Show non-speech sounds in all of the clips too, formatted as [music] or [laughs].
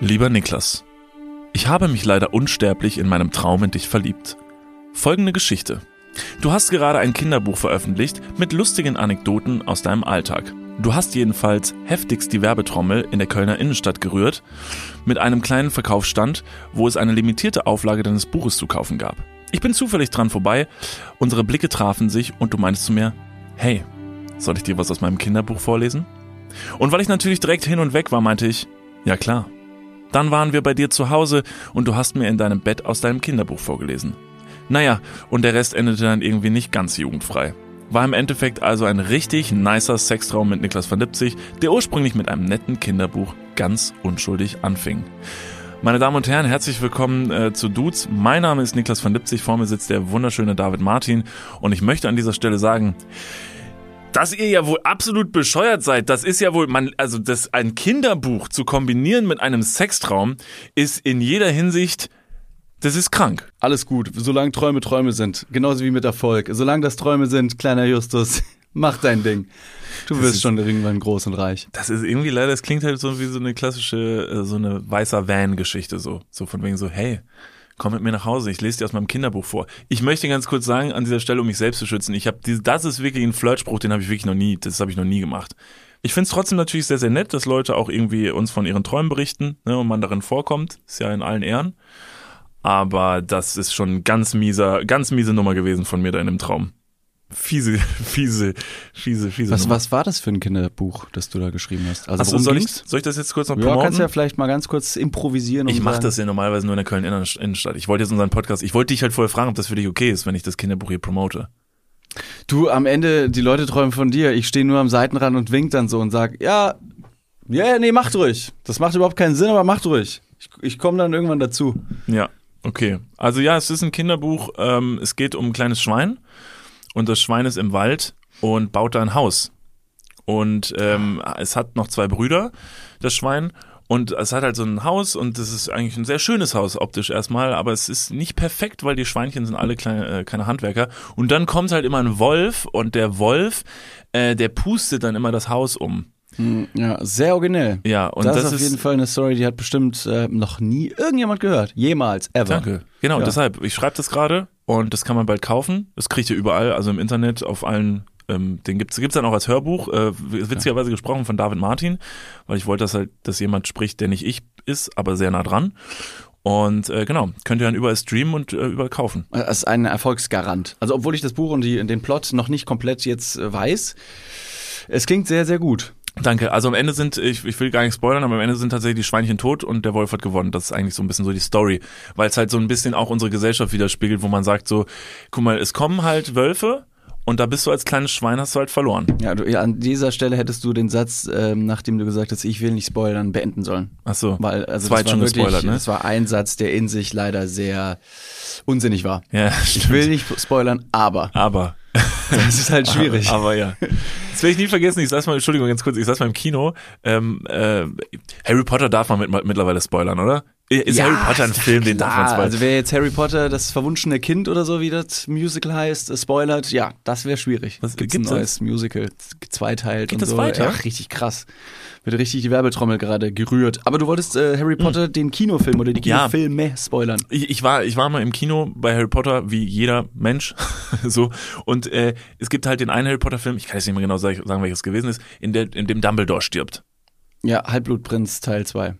Lieber Niklas, ich habe mich leider unsterblich in meinem Traum in dich verliebt. Folgende Geschichte. Du hast gerade ein Kinderbuch veröffentlicht mit lustigen Anekdoten aus deinem Alltag. Du hast jedenfalls heftigst die Werbetrommel in der Kölner Innenstadt gerührt, mit einem kleinen Verkaufsstand, wo es eine limitierte Auflage deines Buches zu kaufen gab. Ich bin zufällig dran vorbei, unsere Blicke trafen sich und du meintest zu mir, hey, soll ich dir was aus meinem Kinderbuch vorlesen? Und weil ich natürlich direkt hin und weg war, meinte ich, ja klar. Dann waren wir bei dir zu Hause und du hast mir in deinem Bett aus deinem Kinderbuch vorgelesen. Naja, und der Rest endete dann irgendwie nicht ganz jugendfrei. War im Endeffekt also ein richtig nicer Sextraum mit Niklas van Lipzig, der ursprünglich mit einem netten Kinderbuch ganz unschuldig anfing. Meine Damen und Herren, herzlich willkommen äh, zu Dudes. Mein Name ist Niklas van Lipzig, vor mir sitzt der wunderschöne David Martin und ich möchte an dieser Stelle sagen, dass ihr ja wohl absolut bescheuert seid, das ist ja wohl, man, also das ein Kinderbuch zu kombinieren mit einem Sextraum ist in jeder Hinsicht, das ist krank. Alles gut, solange Träume Träume sind. Genauso wie mit Erfolg. Solange das Träume sind, kleiner Justus, [laughs] mach dein Ding. Du Das wirst ist- schon irgendwann groß und reich. Das ist irgendwie leider, es klingt halt so wie so eine klassische, äh, so eine weißer Van-Geschichte so. So von wegen so, hey, komm mit mir nach Hause, ich lese dir aus meinem Kinderbuch vor. Ich möchte ganz kurz sagen, an dieser Stelle, um mich selbst zu schützen, ich habe das ist wirklich ein Flirtspruch, den habe ich wirklich noch nie, das habe ich noch nie gemacht. Ich finde es trotzdem natürlich sehr, sehr nett, dass Leute auch irgendwie uns von ihren Träumen berichten ne, und man darin vorkommt. Ist ja in allen Ehren. Aber das ist schon ganz mieser, ganz miese Nummer gewesen von mir da in dem Traum. Fiese, [laughs] fiese, fiese, fiese Was, Nummer. was war das für ein Kinderbuch, das du da geschrieben hast? Also worum soll, ich, soll ich das jetzt kurz noch Ja, promoten? kannst ja vielleicht mal ganz kurz improvisieren. und Ich mache das ja normalerweise nur in der Köln Innenstadt. Ich wollte jetzt unseren Podcast, ich wollte dich halt vorher fragen, ob das für dich okay ist, wenn ich das Kinderbuch hier promote. Du, am Ende, die Leute träumen von dir. Ich stehe nur am Seitenrand und wink dann so und sag, ja, ja, ja, nee, macht ruhig. Das macht überhaupt keinen Sinn, aber macht ruhig. Ich, ich komme dann irgendwann dazu. Ja, okay. Also ja, es ist ein Kinderbuch. Ähm, es geht um ein kleines Schwein und das Schwein ist im Wald und baut da ein Haus. Und ähm, es hat noch zwei Brüder, das Schwein. Und es hat halt so ein Haus und das ist eigentlich ein sehr schönes Haus optisch erstmal, aber es ist nicht perfekt, weil die Schweinchen sind alle kleine, äh, keine Handwerker. Und dann kommt halt immer ein Wolf und der Wolf, äh, der pustet dann immer das Haus um. Hm, Ja, sehr originell. Ja, und das, das, ist auf jeden Fall eine Story, die hat bestimmt äh, noch nie irgendjemand gehört. Jemals, ever. Danke. Genau, Ja. deshalb. Ich schreibe das gerade und das kann man bald kaufen. Das kriegt ihr überall, also im Internet, auf allen. Ähm, den gibt's gibt's dann auch als Hörbuch, äh, witzigerweise gesprochen von David Martin, weil ich wollte, dass halt, dass jemand spricht, der nicht ich ist, aber sehr nah dran. Und äh, genau, könnt ihr dann überall streamen und äh, überall kaufen. Das ist ein Erfolgsgarant. Also obwohl ich das Buch und die, den Plot noch nicht komplett jetzt äh, weiß, es klingt sehr, sehr gut. Danke. Also am Ende sind, ich, ich will gar nicht spoilern, aber am Ende sind tatsächlich die Schweinchen tot und der Wolf hat gewonnen. Das ist eigentlich so ein bisschen so die Story, weil es halt so ein bisschen auch unsere Gesellschaft widerspiegelt, wo man sagt so, guck mal, es kommen halt Wölfe und da bist du als kleines Schwein, hast du halt verloren. Ja, du, ja, an dieser Stelle hättest du den Satz, ähm, nachdem du gesagt hast, ich will nicht spoilern, beenden sollen. Ach so. Weil, also das war schon wirklich, gespoilert, ne? Das war ein Satz, der in sich leider sehr unsinnig war. Ja, [laughs] Ich will nicht spoilern, aber Aber. [laughs] das ist halt schwierig. Aber ja. Das werde ich nie vergessen. Ich saß mal, Entschuldigung, ganz kurz, ich saß mal im Kino. Ähm, äh, Harry Potter darf man mit, mittlerweile spoilern, oder? Ist Ja, Harry Potter ein Film, den darf man spoilern? Also wer jetzt Harry Potter, das verwunschene Kind oder so, wie das Musical heißt, äh, spoilert, ja, das wäre schwierig. Was- Gibt's gibt's ein neues Musical, z- zweiteilt Geht und das so. weiter? Ja, richtig krass. Wird richtig die Werbetrommel gerade gerührt. Aber du wolltest äh, Harry Potter den Kinofilm oder die Hm. Ja. Kinofilme spoilern. ich, ich war ich war mal im Kino bei Harry Potter wie jeder Mensch [laughs] so und äh, es gibt halt den einen Harry Potter Film ich kann jetzt nicht mehr genau sagen, sagen welches gewesen ist in der in dem Dumbledore stirbt Ja, Halbblutprinz Teil 2.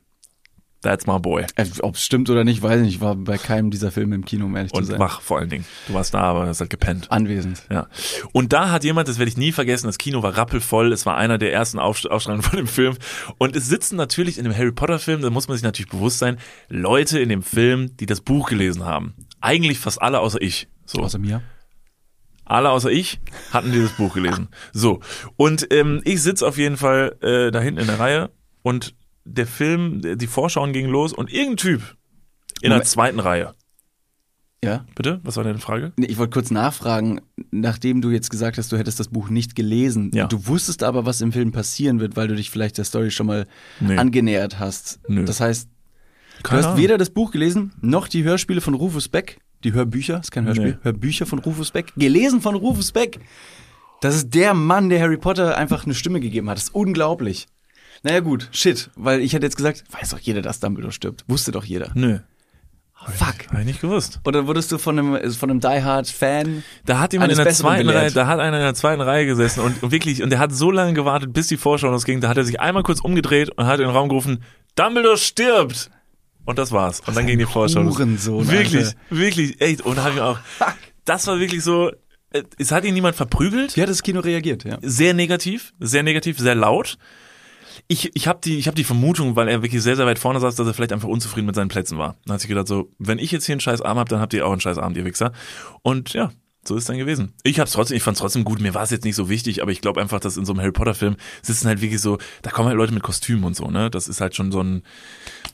that's my boy Äh, Ob es stimmt oder nicht, weiß ich nicht. Ich war bei keinem dieser Filme im Kino, um ehrlich zu und sein. wach vor allen Dingen du warst da aber hast halt gepennt Anwesend. Ja. Und da hat jemand, das werde ich nie vergessen, das Kino war rappelvoll, es war einer der ersten Aufst- Ausstrahlungen von dem Film. Und es sitzen natürlich in dem Harry Potter Film, da muss man sich natürlich bewusst sein, Leute in dem Film, die das Buch gelesen haben. Eigentlich fast alle außer ich. So. Außer mir. Alle außer ich hatten dieses Buch gelesen. So. Und ähm, ich sitze auf jeden Fall äh, da hinten in der Reihe und der Film, die Vorschauen gingen los und irgendein Typ in der zweiten Reihe. Ja. Bitte? Was war deine Frage? Nee, Ich wollte kurz nachfragen, nachdem du jetzt gesagt hast, du hättest das Buch nicht gelesen. Ja. Du wusstest aber, was im Film passieren wird, weil du dich vielleicht der Story schon mal Nee. angenähert hast. Nö. Das heißt, du Keine hast Ahnung. weder das Buch gelesen, noch die Hörspiele von Rufus Beck. Die Hörbücher, ist kein Hörspiel. Nee. Hörbücher von Rufus Beck. Gelesen von Rufus Beck. Das ist der Mann, der Harry Potter einfach eine Stimme gegeben hat. Das ist unglaublich. Naja, gut, shit. Weil ich hätte jetzt gesagt, weiß doch jeder, dass Dumbledore stirbt. Wusste doch jeder. Nö. Fuck. Habe ich nicht gewusst. Oder wurdest du von einem, von einem Die Hard Fan? Da hat jemand in der zweiten belehrt. Reihe, da hat einer in der zweiten Reihe gesessen und, und wirklich, und der hat so lange gewartet, bis die Vorschau losging, da hat er sich einmal kurz umgedreht und hat in den Raum gerufen, Dumbledore stirbt! Und das war's. Und dann ging die Vorschau los. Wirklich, Alter. wirklich, echt. Und da hab ich auch, das war wirklich so, äh, es hat ihn niemand verprügelt. Wie hat das Kino reagiert, ja? Sehr negativ, sehr negativ, sehr laut. Ich, ich habe die, ich hab die Vermutung, weil er wirklich sehr, sehr weit vorne saß, dass er vielleicht einfach unzufrieden mit seinen Plätzen war. Dann hat sich gedacht, so, wenn ich jetzt hier einen scheiß Arm hab, dann habt ihr auch einen scheiß Arm, ihr Wichser. Und ja, so ist dann gewesen. Ich hab's trotzdem, ich fand's trotzdem gut. Mir war es jetzt nicht so wichtig, aber ich glaube einfach, dass in so einem Harry Potter Film sitzen halt wirklich so, da kommen halt Leute mit Kostümen und so, ne? Das ist halt schon so ein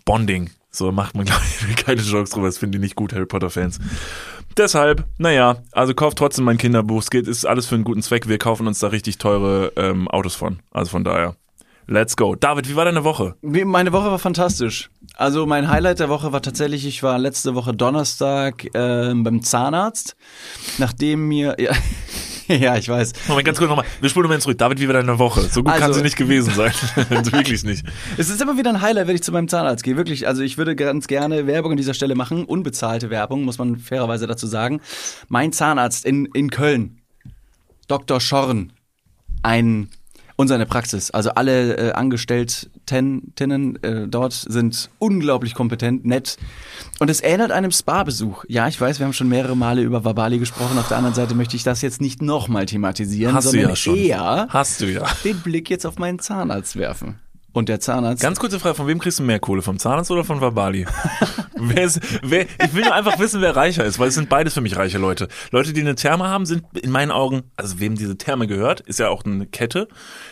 Bonding. So macht man, [laughs] glaube ich, keine Jokes drüber. Das finden die nicht gut, Harry Potter Fans. Deshalb, naja, also kauft trotzdem mein Kinderbuch. Es geht, ist alles für einen guten Zweck. Wir kaufen uns da richtig teure ähm, Autos von. Also von daher. Let's go. David, wie war deine Woche? Meine Woche war fantastisch. Also mein Highlight der Woche war tatsächlich, ich war letzte Woche Donnerstag ähm, beim Zahnarzt, nachdem mir [laughs] ja, ja ich weiß. Moment, ganz kurz nochmal. Wir spulen mal zurück. David, wie war deine Woche? So gut kann Also- sie nicht gewesen sein. [laughs] Wirklich nicht. Es ist immer wieder ein Highlight, wenn ich zu meinem Zahnarzt gehe. Wirklich, also ich würde ganz gerne Werbung an dieser Stelle machen, unbezahlte Werbung, muss man fairerweise dazu sagen. Mein Zahnarzt in, in Köln, Dr. Schorn, ein und seine Praxis. Also alle äh, Angestellten äh, dort sind unglaublich kompetent, nett. Und es ähnelt einem Spa-Besuch. Ja, ich weiß, wir haben schon mehrere Male über Wabali gesprochen. Auf der anderen Seite möchte ich das jetzt nicht nochmal thematisieren, Hast du sondern ja schon. eher Hast du ja. den Blick jetzt auf meinen Zahnarzt werfen. Und der Zahnarzt Ganz kurze Frage, von wem kriegst du mehr Kohle? Vom Zahnarzt oder von Vabali? [laughs] wer ist, wer, ich will nur einfach wissen, wer reicher ist, weil es sind beides für mich reiche Leute. Leute, die eine Therme haben, sind in meinen Augen, also wem diese Therme gehört, ist ja auch eine Kette,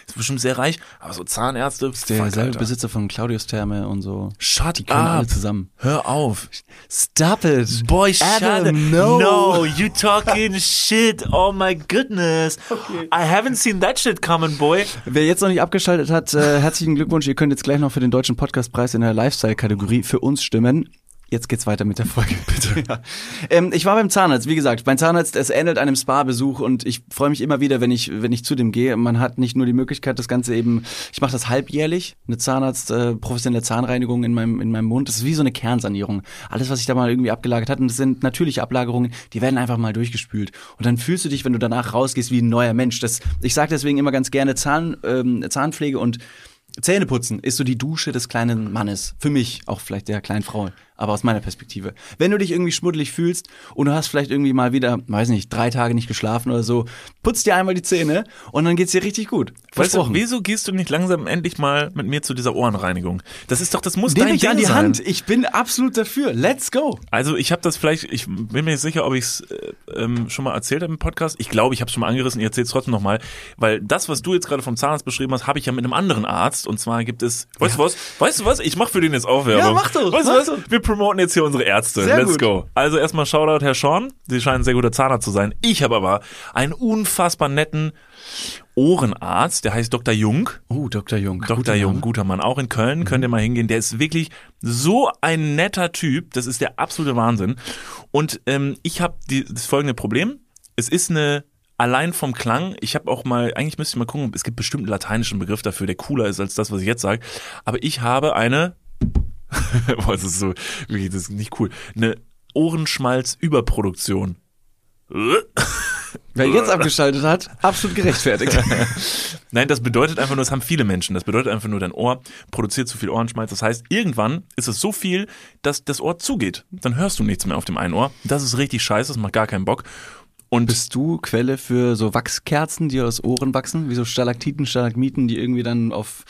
ist bestimmt sehr reich, aber so Zahnärzte, der fuck, selbe. Besitzer von Claudius Therme und so. Shut Die können up. alle zusammen. Hör auf. Stop it. Boy, shut Adam, up. no. no, you talking shit. Oh my goodness. I haven't seen that shit coming, boy. Wer jetzt noch nicht abgeschaltet hat, äh, herzlichen Glückwunsch. Ihr könnt jetzt gleich noch für den Deutschen Podcastpreis in der Lifestyle-Kategorie für uns stimmen. Jetzt geht's weiter mit der Folge, [laughs] bitte. ja. ähm, ich war beim Zahnarzt, wie gesagt, mein Zahnarzt, es ähnelt einem Spa-Besuch und ich freue mich immer wieder, wenn ich, wenn ich zu dem gehe. Man hat nicht nur die Möglichkeit, das Ganze eben, ich mache das halbjährlich, eine Zahnarzt, äh, professionelle Zahnreinigung in meinem, in meinem Mund. Das ist wie so eine Kernsanierung. Alles, was sich da mal irgendwie abgelagert hat, und das sind natürliche Ablagerungen, die werden einfach mal durchgespült. Und dann fühlst du dich, wenn du danach rausgehst, wie ein neuer Mensch. Das, ich sage deswegen immer ganz gerne Zahn, ähm, Zahnpflege und Zähneputzen ist so die Dusche des kleinen Mannes. Für mich, auch vielleicht der kleinen Frau, aber aus meiner Perspektive. Wenn du dich irgendwie schmuddelig fühlst und du hast vielleicht irgendwie mal wieder, weiß nicht, drei Tage nicht geschlafen oder so, putz dir einmal die Zähne und dann geht's dir richtig gut. Weißt du, wieso gehst du nicht langsam endlich mal mit mir zu dieser Ohrenreinigung? Das ist doch, das muss Nimm dein mich Ding an die sein. Hand. Ich bin absolut dafür. Let's go. Also ich habe das vielleicht, ich bin mir nicht sicher, ob ich es äh, ähm, schon mal erzählt habe im Podcast. Ich glaube, ich habe es schon mal angerissen, ich erzähle es trotzdem nochmal, weil das, was du jetzt gerade vom Zahnarzt beschrieben hast, habe ich ja mit einem anderen Arzt. Und zwar gibt es, weißt du was, weißt du was, ich mache für den jetzt auch Werbung. Ja, mach doch, Weißt du was, doch. wir promoten jetzt hier unsere Ärzte. Sehr Let's gut. go. Also erstmal Shoutout Herr Sean, Sie scheinen ein sehr guter Zahnarzt zu sein. Ich habe aber einen unfassbar netten Ohrenarzt, der heißt Dr. Jung. Oh, Dr. Jung. Dr. Guter Jung, Name. guter Mann, auch in Köln, könnt ihr mal hingehen. Der ist wirklich so ein netter Typ, das ist der absolute Wahnsinn. Und ähm, ich habe das folgende Problem. Es ist eine allein vom Klang, ich habe auch mal, eigentlich müsste ich mal gucken, es gibt bestimmt einen lateinischen Begriff dafür, der cooler ist als das, was ich jetzt sage. Aber ich habe eine, [laughs] das ist so, wirklich, das ist nicht cool, eine Ohrenschmalz-Überproduktion. Wer jetzt abgeschaltet hat, absolut gerechtfertigt. [laughs] Nein, das bedeutet einfach nur, das haben viele Menschen. Das bedeutet einfach nur, dein Ohr produziert zu viel Ohrenschmalz. Das heißt, irgendwann ist es so viel, dass das Ohr zugeht. Dann hörst du nichts mehr auf dem einen Ohr. Das ist richtig scheiße, das macht gar keinen Bock. Und Bist du Quelle für so Wachskerzen, die aus Ohren wachsen? Wie so Stalaktiten, Stalagmiten, die irgendwie dann auf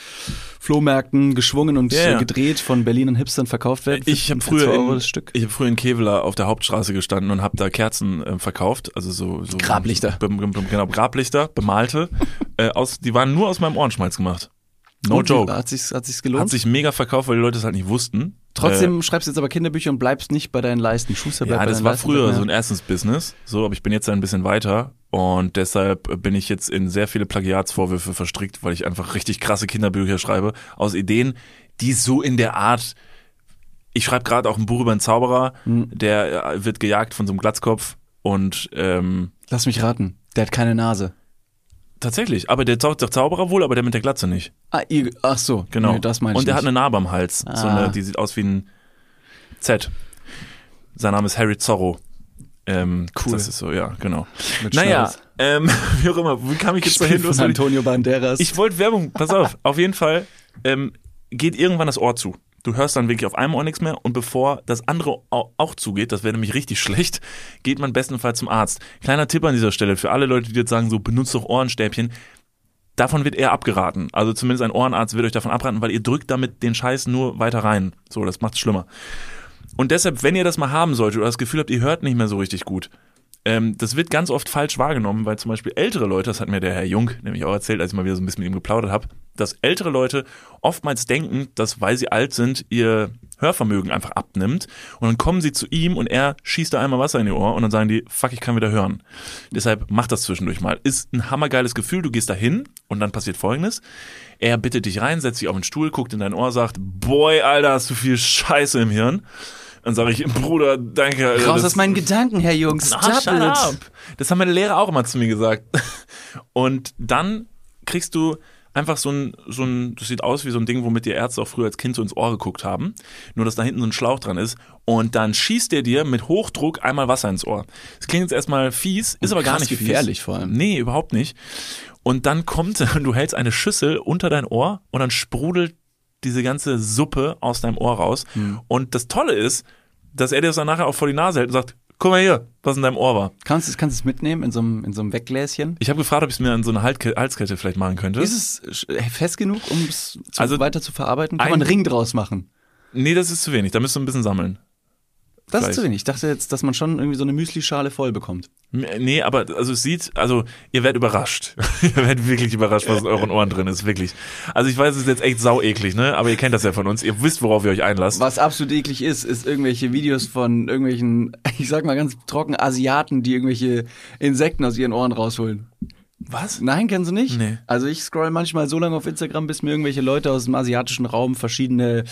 Flohmärkten geschwungen und ja. äh, gedreht von Berlinern Hipstern verkauft werden? ich habe früher, in, ich hab früher in Kevela auf der Hauptstraße gestanden und habe da Kerzen äh, verkauft, also so, so Grablichter. be- genau Grablichter, bemalte. [laughs] äh, aus, die waren nur aus meinem Ohrenschmalz gemacht. No Und joke. Hat sich's, hat sich's gelohnt? Hat sich mega verkauft, weil die Leute es halt nicht wussten. Trotzdem schreibst du jetzt aber Kinderbücher und bleibst nicht bei deinen Leisten. Schuster bleibt Ja, das war Leisten, früher so ein Erstens-Business, so, aber ich bin jetzt ein bisschen weiter und deshalb bin ich jetzt in sehr viele Plagiatsvorwürfe verstrickt, weil ich einfach richtig krasse Kinderbücher schreibe aus Ideen, die so in der Art. Ich schreibe gerade auch ein Buch über einen Zauberer, Hm. der äh, wird gejagt von so einem Glatzkopf und ähm, Lass mich raten. Der hat keine Nase. Tatsächlich. Aber der, Zau- der Zauberer wohl, aber der mit der Glatze nicht. Ah, ihr, ach so, Genau. Nee, das meine ich Und der nicht. hat eine Narbe am Hals. So Ah. eine, die sieht aus wie ein Z. Sein Name ist Harry Zorro. Ähm, Cool. Das ist so, ja, genau. Mit Naja, ähm, [laughs] wie auch immer, wie kam ich jetzt dahin? Ich- Antonio Banderas. Ich wollte Werbung, pass auf, auf jeden Fall ähm, geht irgendwann das Ohr zu. Du hörst dann wirklich auf einem Ohr nichts mehr und bevor das andere au- auch zugeht, das wäre nämlich richtig [laughs] schlecht, geht man bestenfalls zum Arzt. Kleiner Tipp an dieser Stelle für alle Leute, die jetzt sagen, so benutzt doch Ohrenstäbchen. Davon wird eher abgeraten. Also zumindest ein Ohrenarzt wird euch davon abraten, weil ihr drückt damit den Scheiß nur weiter rein. So, das macht's schlimmer. Und deshalb, wenn ihr das mal haben solltet oder das Gefühl habt, ihr hört nicht mehr so richtig gut, ähm, das wird ganz oft falsch wahrgenommen, weil zum Beispiel ältere Leute, das hat mir der Herr Jung nämlich auch erzählt, als ich mal wieder so ein bisschen mit ihm geplaudert habe, dass ältere Leute oftmals denken, dass weil sie alt sind, ihr Hörvermögen einfach abnimmt und dann kommen sie zu ihm und er schießt da einmal Wasser in ihr Ohr und dann sagen die, fuck, ich kann wieder hören. Deshalb macht das zwischendurch mal. Ist ein hammergeiles Gefühl, du gehst da hin und dann passiert folgendes. Er bittet dich rein, setzt dich auf den Stuhl, guckt in dein Ohr, sagt, boy, Alter, hast du viel Scheiße im Hirn. Dann sage ich, Bruder, danke. Alter, Raus das- aus meinen Gedanken, Herr Jungs. Stop shut up. Das haben meine Lehrer auch immer zu mir gesagt. [laughs] Und dann kriegst du einfach so ein, so ein, das sieht aus wie so ein Ding, womit die Ärzte auch früher als Kind so ins Ohr geguckt haben. Nur, dass da hinten so ein Schlauch dran ist. Und dann schießt der dir mit Hochdruck einmal Wasser ins Ohr. Das klingt jetzt erstmal fies, ist aber gar nicht gefährlich fies. vor allem. Nee, überhaupt nicht. Und dann kommt, [laughs] du hältst eine Schüssel unter dein Ohr und dann sprudelt diese ganze Suppe aus deinem Ohr raus. Hm. Und das Tolle ist, dass er dir das dann nachher auch vor die Nase hält und sagt, guck mal hier, was in deinem Ohr war. Kannst du kannst du es mitnehmen in so einem, in so einem Weggläschen? Ich habe gefragt, ob ich es mir an so eine Haltke- Halskette vielleicht machen könnte. Ist es sch- fest genug, um es Also weiter zu verarbeiten? Kann man einen Ring draus machen? nee, das ist zu wenig. Da müsst ihr ein bisschen sammeln. Das Vielleicht. ist zu wenig. Ich dachte jetzt, dass man schon irgendwie so eine Müslischale voll bekommt. M- Nee, aber also es sieht, also ihr werdet überrascht. [laughs] ihr werdet wirklich überrascht, was in euren Ohren drin ist, wirklich. Also ich weiß, es ist jetzt echt sau eklig, ne? Aber ihr kennt das ja von uns. Ihr wisst, worauf ihr euch einlasst. Was absolut eklig ist, ist irgendwelche Videos von irgendwelchen, [laughs] ich sag mal ganz trocken, Asiaten, die irgendwelche Insekten aus ihren Ohren rausholen. Was? Nein, kennst du nicht? Nee. Also ich scroll manchmal so lange auf Instagram, bis mir irgendwelche Leute aus dem asiatischen Raum verschiedene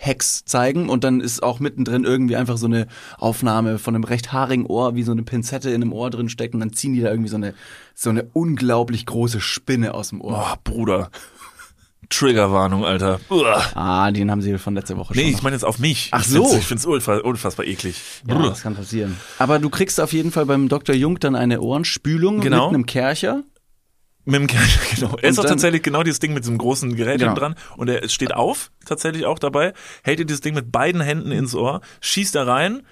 Agrarhacks zeigen und dann ist auch mittendrin irgendwie einfach so eine Aufnahme von einem recht haarigen Ohr, wie so eine Pinzette in einem Ohr drin steckt und dann ziehen die da irgendwie so eine so eine unglaublich große Spinne aus dem Ohr. Boah, Bruder. Triggerwarnung, Alter. Uah. Ah, den haben sie von letzter Woche schon. Nee, noch. ich meine jetzt auf mich. Ach so. Ich find's ultra, unfassbar eklig. Ja, Brr. das kann passieren. Aber du kriegst auf jeden Fall beim Dr. Jung dann eine Ohrenspülung Genau. mit einem Kercher. Mit dem Kerl, [laughs] genau. Er ist auch tatsächlich genau dieses Ding mit diesem großen Gerät Genau. dran und er steht auf, tatsächlich auch dabei, hält dir dieses Ding mit beiden Händen ins Ohr, schießt da rein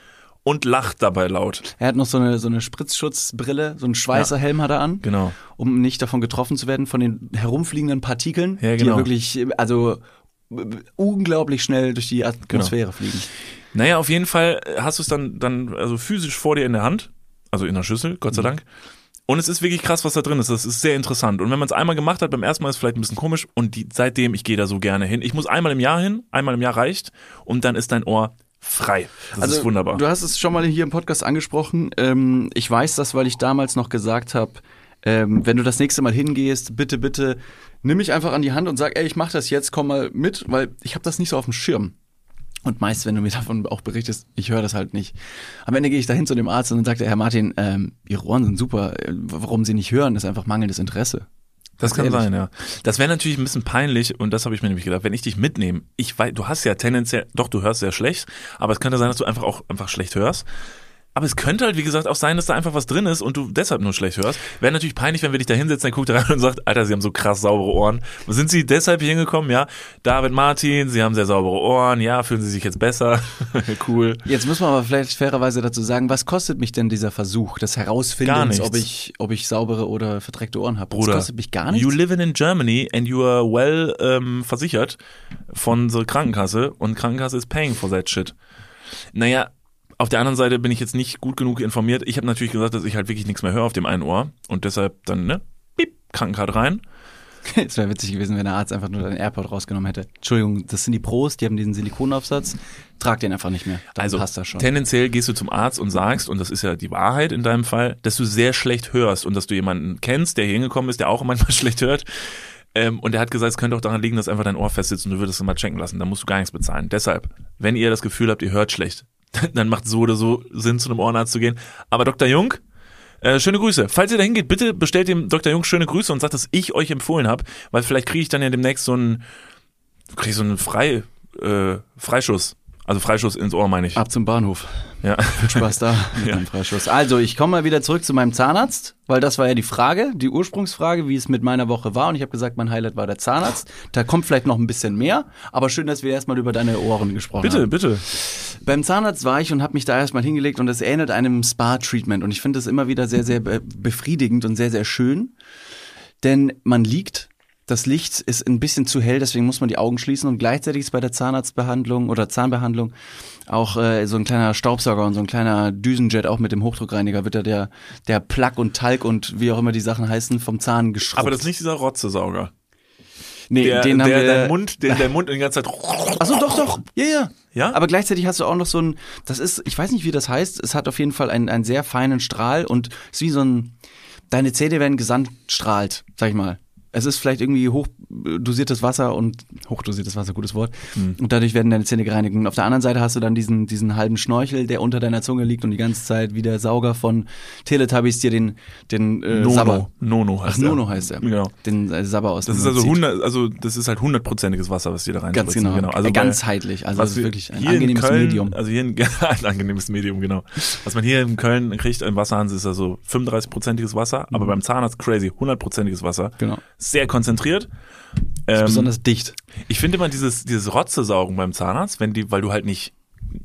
und lacht dabei laut. Er hat noch so eine, so eine Spritzschutzbrille, so einen Schweißerhelm hat er an, Genau. um nicht davon getroffen zu werden von den herumfliegenden Partikeln, Ja, die genau. ja wirklich, also unglaublich schnell durch die Atmosphäre Genau. fliegen. Naja, auf jeden Fall hast du es dann, dann also physisch vor dir in der Hand, also in der Schüssel, Gott Mhm. sei Dank. Und es ist wirklich krass, was da drin ist. Das ist sehr interessant. Und wenn man es einmal gemacht hat, beim ersten Mal ist es vielleicht ein bisschen komisch. Und die, seitdem, ich gehe da so gerne hin. Ich muss einmal im Jahr hin, einmal im Jahr reicht. Und dann ist dein Ohr frei. Das ist wunderbar. Also, Du hast es schon mal hier im Podcast angesprochen. Ähm, ich weiß das, weil ich damals noch gesagt habe, ähm, wenn du das nächste Mal hingehst, bitte, bitte nimm mich einfach an die Hand und sag, ey, ich mach das jetzt, komm mal mit, weil ich habe das nicht so auf dem Schirm. Und meist, wenn du mir davon auch berichtest, ich höre das halt nicht. Am Ende gehe ich dahin zu dem Arzt und dann sagt er, Herr Martin, ähm, Ihre Ohren sind super. Äh, Warum Sie nicht hören, ist einfach mangelndes Interesse. Das kann sein, ja. Das wäre natürlich ein bisschen peinlich und das habe ich mir nämlich gedacht, wenn ich dich mitnehme, ich weiß, du hast ja tendenziell, doch, du hörst sehr schlecht, aber es könnte sein, dass du einfach auch einfach schlecht hörst. Aber es könnte halt, wie gesagt, auch sein, dass da einfach was drin ist und du deshalb nur schlecht hörst. Wäre natürlich peinlich, wenn wir dich da hinsetzen, dann guckt er rein und sagt, Alter, Sie haben so krass saubere Ohren. Sind Sie deshalb hier hingekommen? Ja. David Martin, Sie haben sehr saubere Ohren. Ja, fühlen Sie sich jetzt besser? [laughs] cool. Jetzt muss man aber vielleicht fairerweise dazu sagen, was kostet mich denn dieser Versuch Herausfindens, nichts. ob ich, ob ich saubere oder verdreckte Ohren habe? Bruder, Das kostet mich gar nichts. You live in Germany and you are well ähm, versichert von der Krankenkasse und Krankenkasse is paying for that shit. Naja, auf der anderen Seite bin ich jetzt nicht gut genug informiert. Ich habe natürlich gesagt, dass ich halt wirklich nichts mehr höre auf dem einen Ohr und deshalb dann, ne, piep, Krankenkarte rein. [laughs] Es wäre witzig gewesen, wenn der Arzt einfach nur deinen AirPod rausgenommen hätte. Entschuldigung, das sind die Pros, die haben diesen Silikonaufsatz. Trag den einfach nicht mehr. Dann Also passt das schon. tendenziell gehst du zum Arzt und sagst, und das ist ja die Wahrheit in deinem Fall, dass du sehr schlecht hörst und dass du jemanden kennst, der hier hingekommen ist, der auch manchmal [laughs] schlecht hört. Ähm, und der hat gesagt, es könnte auch daran liegen, dass einfach dein Ohr fest sitzt und du würdest es mal checken lassen. Da musst du gar nichts bezahlen. Deshalb, wenn ihr das Gefühl habt, ihr hört schlecht, [laughs] dann macht so oder so Sinn, zu einem Ohrenarzt zu gehen. Aber Dr. Jung, Äh, schöne Grüße. Falls ihr da hingeht, bitte bestellt dem Dr. Jung schöne Grüße und sagt, dass ich euch empfohlen habe, weil vielleicht kriege ich dann ja demnächst so einen, kriege ich so einen Frei, äh, Freischuss. Also Freischuss ins Ohr, meine ich. Ab zum Bahnhof. Ja. Viel Spaß da [laughs] mit Ja. dem Freischuss. Also, ich komme mal wieder zurück zu meinem Zahnarzt, weil das war ja die Frage, die Ursprungsfrage, wie es mit meiner Woche war. Und ich habe gesagt, mein Highlight war der Zahnarzt. Da kommt vielleicht noch ein bisschen mehr, aber schön, dass wir erstmal über deine Ohren gesprochen Bitte, haben. bitte. Beim Zahnarzt war ich und habe mich da erstmal hingelegt und es ähnelt einem Spa-Treatment. Und ich finde das immer wieder sehr, sehr be- befriedigend und sehr, sehr schön. Denn man liegt, das Licht ist ein bisschen zu hell, deswegen muss man die Augen schließen und gleichzeitig ist bei der Zahnarztbehandlung oder Zahnbehandlung auch äh, so ein kleiner Staubsauger und so ein kleiner Düsenjet auch mit dem Hochdruckreiniger wird da der, der Plack und Talg und wie auch immer die Sachen heißen vom Zahn geschrubbt. Aber das ist nicht dieser Rotzesauger. nee, Der, den haben der, wir, dein Mund, der, der Mund die ganze Zeit. Achso, doch, doch. Ja, ja. Ja? Aber gleichzeitig hast du auch noch so ein, das ist, ich weiß nicht, wie das heißt, es hat auf jeden Fall einen, einen sehr feinen Strahl und ist wie so ein, deine Zähne werden gesandstrahlt, sag ich mal. Es ist vielleicht irgendwie hochdosiertes Wasser und hochdosiertes Wasser, gutes Wort. Und dadurch werden deine Zähne gereinigt. Und auf der anderen Seite hast du dann diesen, diesen halben Schnorchel, der unter deiner Zunge liegt und die ganze Zeit wie der Sauger von Teletubbies dir den, den äh, Sabber. Nono. Nono heißt Ach, er. Nono heißt er. Genau. Den äh, Sabber aus Das dem ist also Mund zieht. 100, also das ist halt hundertprozentiges Wasser, was die da rein Ganz genau. Also Äh, ganzheitlich. Also das ist wir wirklich ein angenehmes Köln, Medium. Also hier ein, [laughs] ein angenehmes Medium, genau. Was man hier in Köln kriegt im Wasserhahn ist also 35-prozentiges Wasser, aber beim Zahnarzt crazy, 100-prozentiges Wasser. Mhm. Genau. Sehr konzentriert. Ähm, Besonders dicht. ich finde immer dieses, dieses Rotzesaugen beim Zahnarzt, wenn die, weil du halt nicht,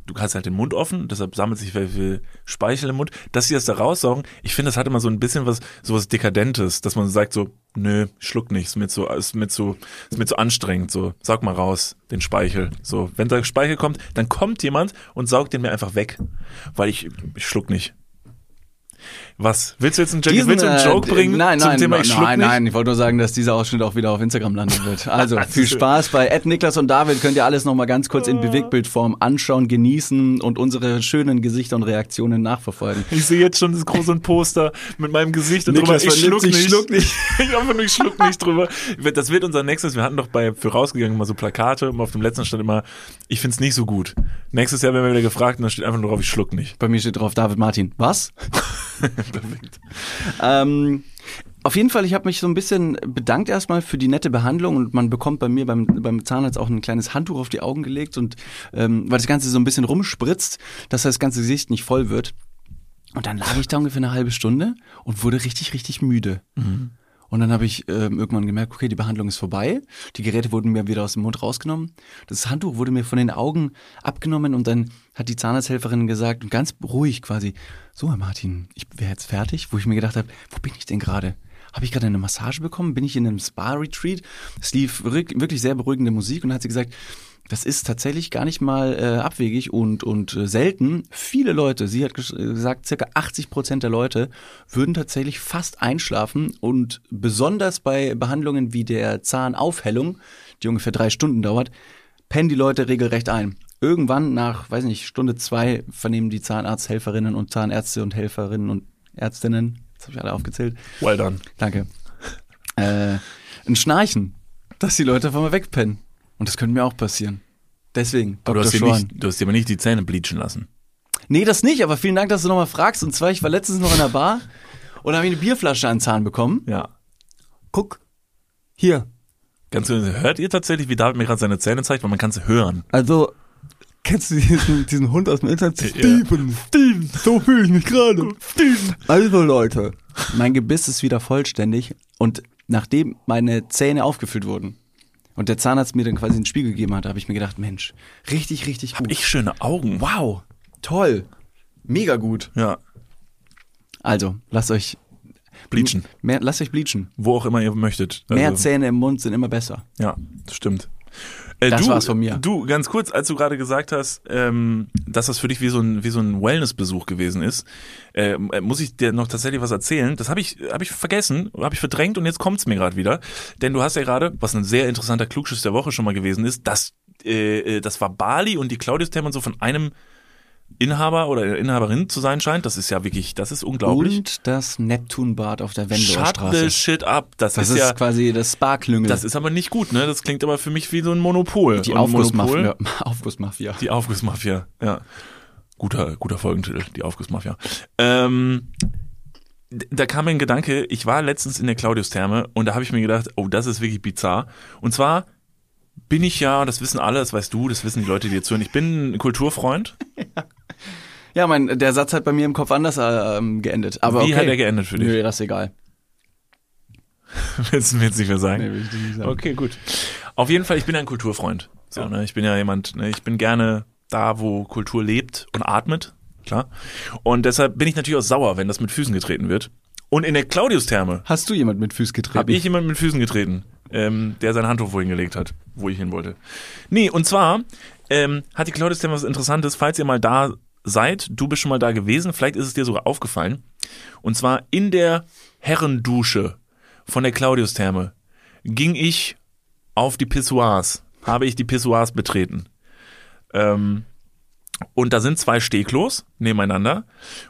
du hast halt den Mund offen, deshalb sammelt sich viel, viel Speichel im Mund, dass sie das da raussaugen, ich finde, das hat immer so ein bisschen was, sowas Dekadentes, dass man sagt so, nö, schluck nicht, ist mir zu, ist mir zu, ist mir zu anstrengend, so, saug mal raus, den Speichel, so, wenn da Speichel kommt, dann kommt jemand und saugt den mir einfach weg, weil ich, ich schluck nicht. Was? Willst du jetzt einen, Diesen, willst du einen äh, Joke bringen Nein, zum nein, Thema ich schluck nein, nicht? nein. Ich wollte nur sagen, dass dieser Ausschnitt auch wieder auf Instagram landen wird. Also [laughs] viel Spaß bei Ed Niklas und David. Könnt ihr alles noch mal ganz kurz in Bewegtbildform anschauen, genießen und unsere schönen Gesichter und Reaktionen nachverfolgen. Ich sehe jetzt schon das große Poster mit meinem Gesicht und drüber. Niklas Ich vernimmt schluck nicht. schluck nicht. [laughs] ich einfach nur, ich schluck nicht drüber. Das wird unser nächstes. Wir hatten doch bei für rausgegangen immer so Plakate und auf dem letzten stand immer, ich find's nicht so gut. Nächstes Jahr werden wir wieder gefragt und da steht einfach nur drauf, ich schluck nicht. Bei mir steht drauf David Martin. Was? [laughs] Perfekt. Ähm, auf jeden Fall, ich habe mich so ein bisschen bedankt erstmal für die nette Behandlung und man bekommt bei mir beim, beim Zahnarzt auch ein kleines Handtuch auf die Augen gelegt und ähm, weil das Ganze so ein bisschen rumspritzt, dass das ganze Gesicht nicht voll wird. Und dann lag ich da ungefähr eine halbe Stunde und wurde richtig, richtig müde. Und dann habe ich ähm, irgendwann gemerkt, okay, die Behandlung ist vorbei. Die Geräte wurden mir wieder aus dem Mund rausgenommen. Das Handtuch wurde mir von den Augen abgenommen und dann hat die Zahnarzthelferin gesagt, ganz ruhig quasi, so Herr Martin, ich wäre jetzt fertig, wo ich mir gedacht habe, wo bin ich denn gerade? Habe ich gerade eine Massage bekommen? Bin ich in einem Spa-Retreat? Es lief wirk- wirklich sehr beruhigende Musik und dann hat sie gesagt, das ist tatsächlich gar nicht mal äh, abwegig und, und äh, selten. Viele Leute, sie hat ges- gesagt, circa 80 Prozent der Leute würden tatsächlich fast einschlafen und besonders bei Behandlungen wie der Zahnaufhellung, die ungefähr drei Stunden dauert, pennen die Leute regelrecht ein. Irgendwann nach, weiß nicht, Stunde zwei vernehmen die Zahnarzthelferinnen und Zahnärzte und Helferinnen und Ärztinnen, das habe ich alle aufgezählt, Well done. danke, äh, ein Schnarchen, dass die Leute einfach mal wegpennen. Und das könnte mir auch passieren. Deswegen, Aber du Dr. hast, dir nicht, du hast dir aber nicht die Zähne bleachen lassen. Nee, das nicht, aber vielen Dank, dass du nochmal fragst. Und zwar, ich war letztens noch in der Bar und habe eine Bierflasche an den Zahn bekommen. Ja. Guck, hier. Ganz hört ihr tatsächlich, wie David mir gerade seine Zähne zeigt? Weil man kann es hören. Also, kennst du diesen, diesen Hund aus dem Internet? Ja. Steven, Steven, so fühle ich mich gerade. Steven. Also Leute, mein Gebiss ist wieder vollständig und nachdem meine Zähne aufgefüllt wurden und der Zahnarzt mir dann quasi einen Spiegel gegeben hat, habe ich mir gedacht, Mensch, richtig, richtig gut. Ich schöne Augen. wow, toll, mega gut. Ja. Also, lasst euch Bleachen. Mehr, lasst euch bleachen. Wo auch immer ihr möchtet. Mehr Also- Zähne im Mund sind immer besser. Ja, das stimmt. Äh, Das du, war's von mir. Du, ganz kurz, als du gerade gesagt hast, ähm, dass das für dich wie so ein, wie so ein Wellnessbesuch gewesen ist, ähm, äh, muss ich dir noch tatsächlich was erzählen. Das habe ich, hab ich vergessen, habe ich verdrängt und jetzt kommt's mir gerade wieder. Denn du hast ja gerade, was ein sehr interessanter Klugschiss der Woche schon mal gewesen ist, dass äh, äh, das war Bali und die Claudius Thermann so von einem Inhaber oder Inhaberin zu sein scheint. Das ist ja wirklich, das ist unglaublich. Und das Neptunbad auf der Shut the shit up. Das, Das ist, ist ja, quasi das Sparklüngel. das ist aber nicht gut, ne? Das klingt aber für mich wie so ein Monopol. die Aufgussmafia. [laughs] Aufgussmafia. Die Aufgussmafia, ja. Guter, guter Folgentitel, die Aufgussmafia. Ähm, da kam mir ein Gedanke, ich war letztens in der Claudius-Therme und da habe ich mir gedacht, oh, das ist wirklich bizarr. Und zwar bin ich ja, das wissen alle, das weißt du, das wissen die Leute, die jetzt zuhören, ich bin ein Kulturfreund. [laughs] Ja, mein, der Satz hat bei mir im Kopf anders ähm, geendet. Aber Wie okay. hat er geendet für dich? Nö, das ist egal. [laughs] Willst du mir jetzt nicht mehr sagen? Nee, will ich nicht sagen. Okay, gut. Auf jeden Fall, ich bin ja ein Kulturfreund. So, ne? Ich bin ja jemand, ne? ich bin gerne da, wo Kultur lebt und atmet, klar. Und deshalb bin ich natürlich auch sauer, wenn das mit Füßen getreten wird. Und in der Claudius-Therme Hast du jemand mit Füß getreten? habe ich jemanden mit Füßen getreten, ähm, der sein Handtuch wohin gelegt hat, wo ich hin wollte. Nee, und zwar ähm, hat die Claudius-Therme was Interessantes, falls ihr mal da seid, du bist schon mal da gewesen, vielleicht ist es dir sogar aufgefallen. Und zwar in der Herrendusche von der Claudius-Therme ging ich auf die Pissoirs, habe ich die Pissoirs betreten. Ähm, und da sind zwei Stehklos nebeneinander.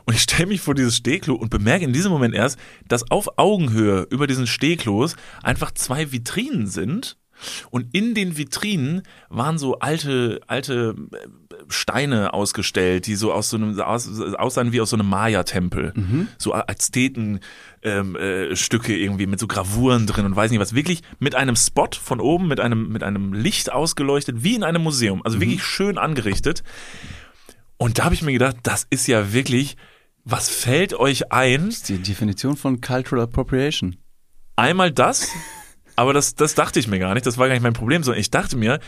Und ich stelle mich vor dieses Stehklo und bemerke in diesem Moment erst, dass auf Augenhöhe über diesen Stehklos einfach zwei Vitrinen sind. Und in den Vitrinen waren so alte, alte Steine ausgestellt, die so aus so einem, aus, aussahen wie aus so einem Maya-Tempel. So Azteken, ähm, äh, Stücke irgendwie mit so Gravuren drin und weiß nicht was. Wirklich mit einem Spot von oben, mit einem, mit einem Licht ausgeleuchtet, wie in einem Museum. Also wirklich schön angerichtet. Und da habe ich mir gedacht, das ist ja wirklich, was fällt euch ein? Die Definition von Cultural Appropriation. Einmal das, aber das, das dachte ich mir gar nicht, das war gar nicht mein Problem, sondern ich dachte mir,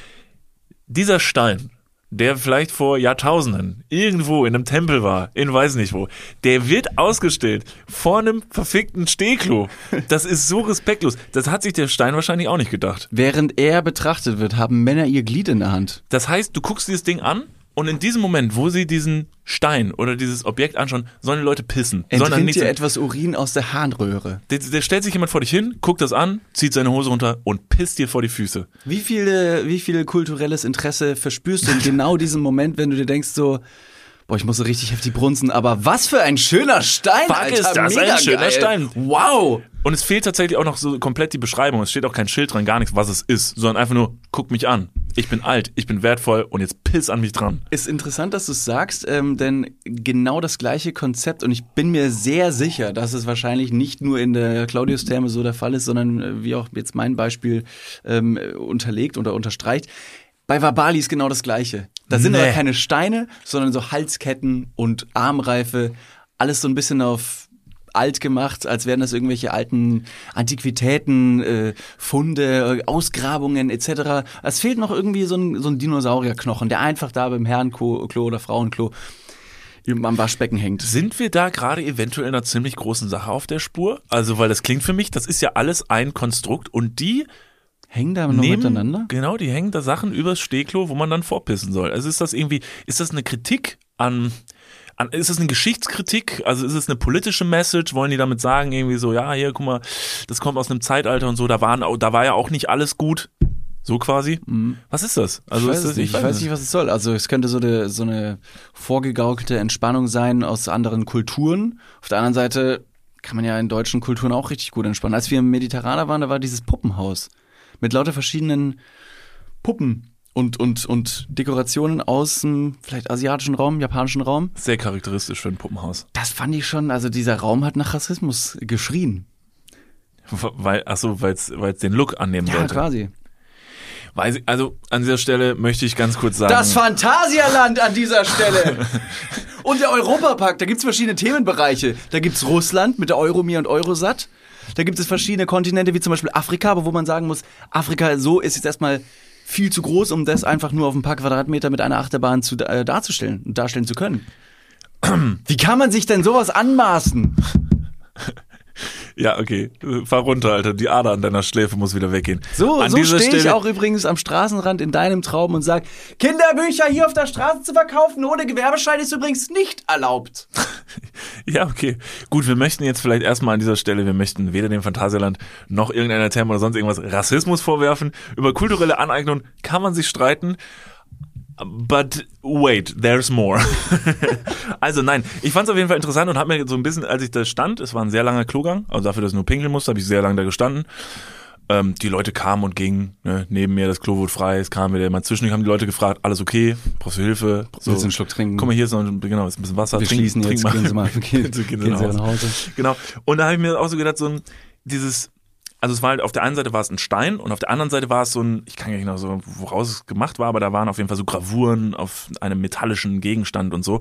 dieser Stein, der vielleicht vor Jahrtausenden irgendwo in einem Tempel war, in weiß nicht wo, der wird ausgestellt vor einem verfickten Stehklo. [laughs] Das ist so respektlos. Das hat sich der Stein wahrscheinlich auch nicht gedacht. Während er betrachtet wird, haben Männer ihr Glied in der Hand. Das heißt, du guckst dieses Ding an und in diesem Moment, wo sie diesen Stein oder dieses Objekt anschauen, sollen die Leute pissen. Entrinnt nicht dir etwas Urin aus der Harnröhre. der, der stellt sich jemand vor dich hin, guckt das an, zieht seine Hose runter und pisst dir vor die Füße. Wie viele, wie viel kulturelles Interesse verspürst du in [laughs] genau diesem Moment, wenn du dir denkst so, boah, ich muss so richtig heftig brunzen, aber was für ein schöner Stein, Fuck, Alter, ist das ein schöner geil. Stein. Wow. Und es fehlt tatsächlich auch noch so komplett die Beschreibung. Es steht auch kein Schild dran, gar nichts, was es ist, sondern einfach nur, guck mich an. Ich bin alt, ich bin wertvoll und jetzt piss an mich dran. Ist interessant, dass du es sagst, ähm, denn genau das gleiche Konzept und ich bin mir sehr sicher, dass es wahrscheinlich nicht nur in der Claudius-Therme so der Fall ist, sondern äh, wie auch jetzt mein Beispiel ähm, unterlegt oder unterstreicht. Bei Vabali ist genau das gleiche. Da sind Nee. aber keine Steine, sondern so Halsketten und Armreife. Alles so ein bisschen auf alt gemacht, als wären das irgendwelche alten Antiquitäten, äh, Funde, Ausgrabungen etc. Es fehlt noch irgendwie so ein, so ein Dinosaurierknochen, der einfach da beim Herrenklo Klo oder Frauenklo am Waschbecken hängt. Sind wir da gerade eventuell in einer ziemlich großen Sache auf der Spur? Also, weil das klingt für mich, das ist ja alles ein Konstrukt und die Hängen da noch nehmen, miteinander? genau, die hängen da Sachen übers Stehklo, wo man dann vorpissen soll. Also ist das irgendwie, ist das eine Kritik an, an ist das eine Geschichtskritik? Also ist es eine politische Message? Wollen die damit sagen, irgendwie so, ja, hier, guck mal, das kommt aus einem Zeitalter und so, da waren, da war ja auch nicht alles gut. So quasi. Was ist das? Also Mhm. ich weiß das, nicht. Ich weiß nicht, was es soll. Also es könnte so eine, so eine vorgegaukelte Entspannung sein aus anderen Kulturen. Auf der anderen Seite kann man ja in deutschen Kulturen auch richtig gut entspannen. Als wir im Mediterraner waren, da war dieses Puppenhaus mit lauter verschiedenen Puppen und, und, und Dekorationen aus dem vielleicht asiatischen Raum, japanischen Raum. Sehr charakteristisch für ein Puppenhaus. Das fand ich schon, also dieser Raum hat nach Rassismus geschrien. Weil, achso, weil es den Look annehmen Ja, sollte. quasi. Weiß ich, also an dieser Stelle möchte ich ganz kurz sagen. Das Phantasialand an dieser Stelle. [laughs] Und der Europapark, da gibt's verschiedene Themenbereiche. Da gibt's Russland mit der Euromir und Eurosat. Da gibt es verschiedene Kontinente, wie zum Beispiel Afrika, aber wo man sagen muss, Afrika so ist jetzt erstmal viel zu groß, um das einfach nur auf ein paar Quadratmeter mit einer Achterbahn zu, äh, darzustellen und darstellen zu können. [clears throat] Wie kann man sich denn sowas anmaßen? Ja, okay. Fahr runter, Alter. Die Ader an deiner Schläfe muss wieder weggehen. So, an so stehe ich Stelle- auch übrigens am Straßenrand in deinem Traum und sag, Kinderbücher hier auf der Straße zu verkaufen ohne Gewerbeschein ist übrigens nicht erlaubt. [laughs] Ja, okay. Gut, wir möchten jetzt vielleicht erstmal an dieser Stelle, wir möchten weder dem Phantasialand noch irgendeiner Therme oder sonst irgendwas Rassismus vorwerfen. Über kulturelle Aneignung kann man sich streiten. But wait, there's more. [laughs] also nein, ich fand es auf jeden Fall interessant und habe mir so ein bisschen, als ich da stand, es war ein sehr langer Klogang, also dafür, dass ich nur pinkeln musste, habe ich sehr lange da gestanden. Ähm, die Leute kamen und gingen. Ne? Neben mir das Klo wurde frei, es kam wieder jemand zwischen. haben die Leute gefragt, alles okay? Brauchst du Hilfe? So. Willst du einen Schluck trinken? Guck mal, hier ist noch ein, genau, ist ein bisschen Wasser. Wir trink, schließen trink jetzt, mal. gehen Sie mal, gehen, [laughs] Gehen gehen Sie nach Hause. Genau. Und da habe ich mir auch so gedacht, so ein, dieses, also es war halt, auf der einen Seite war es ein Stein und auf der anderen Seite war es so ein, ich kann gar nicht noch so, woraus es gemacht war, aber da waren auf jeden Fall so Gravuren auf einem metallischen Gegenstand und so.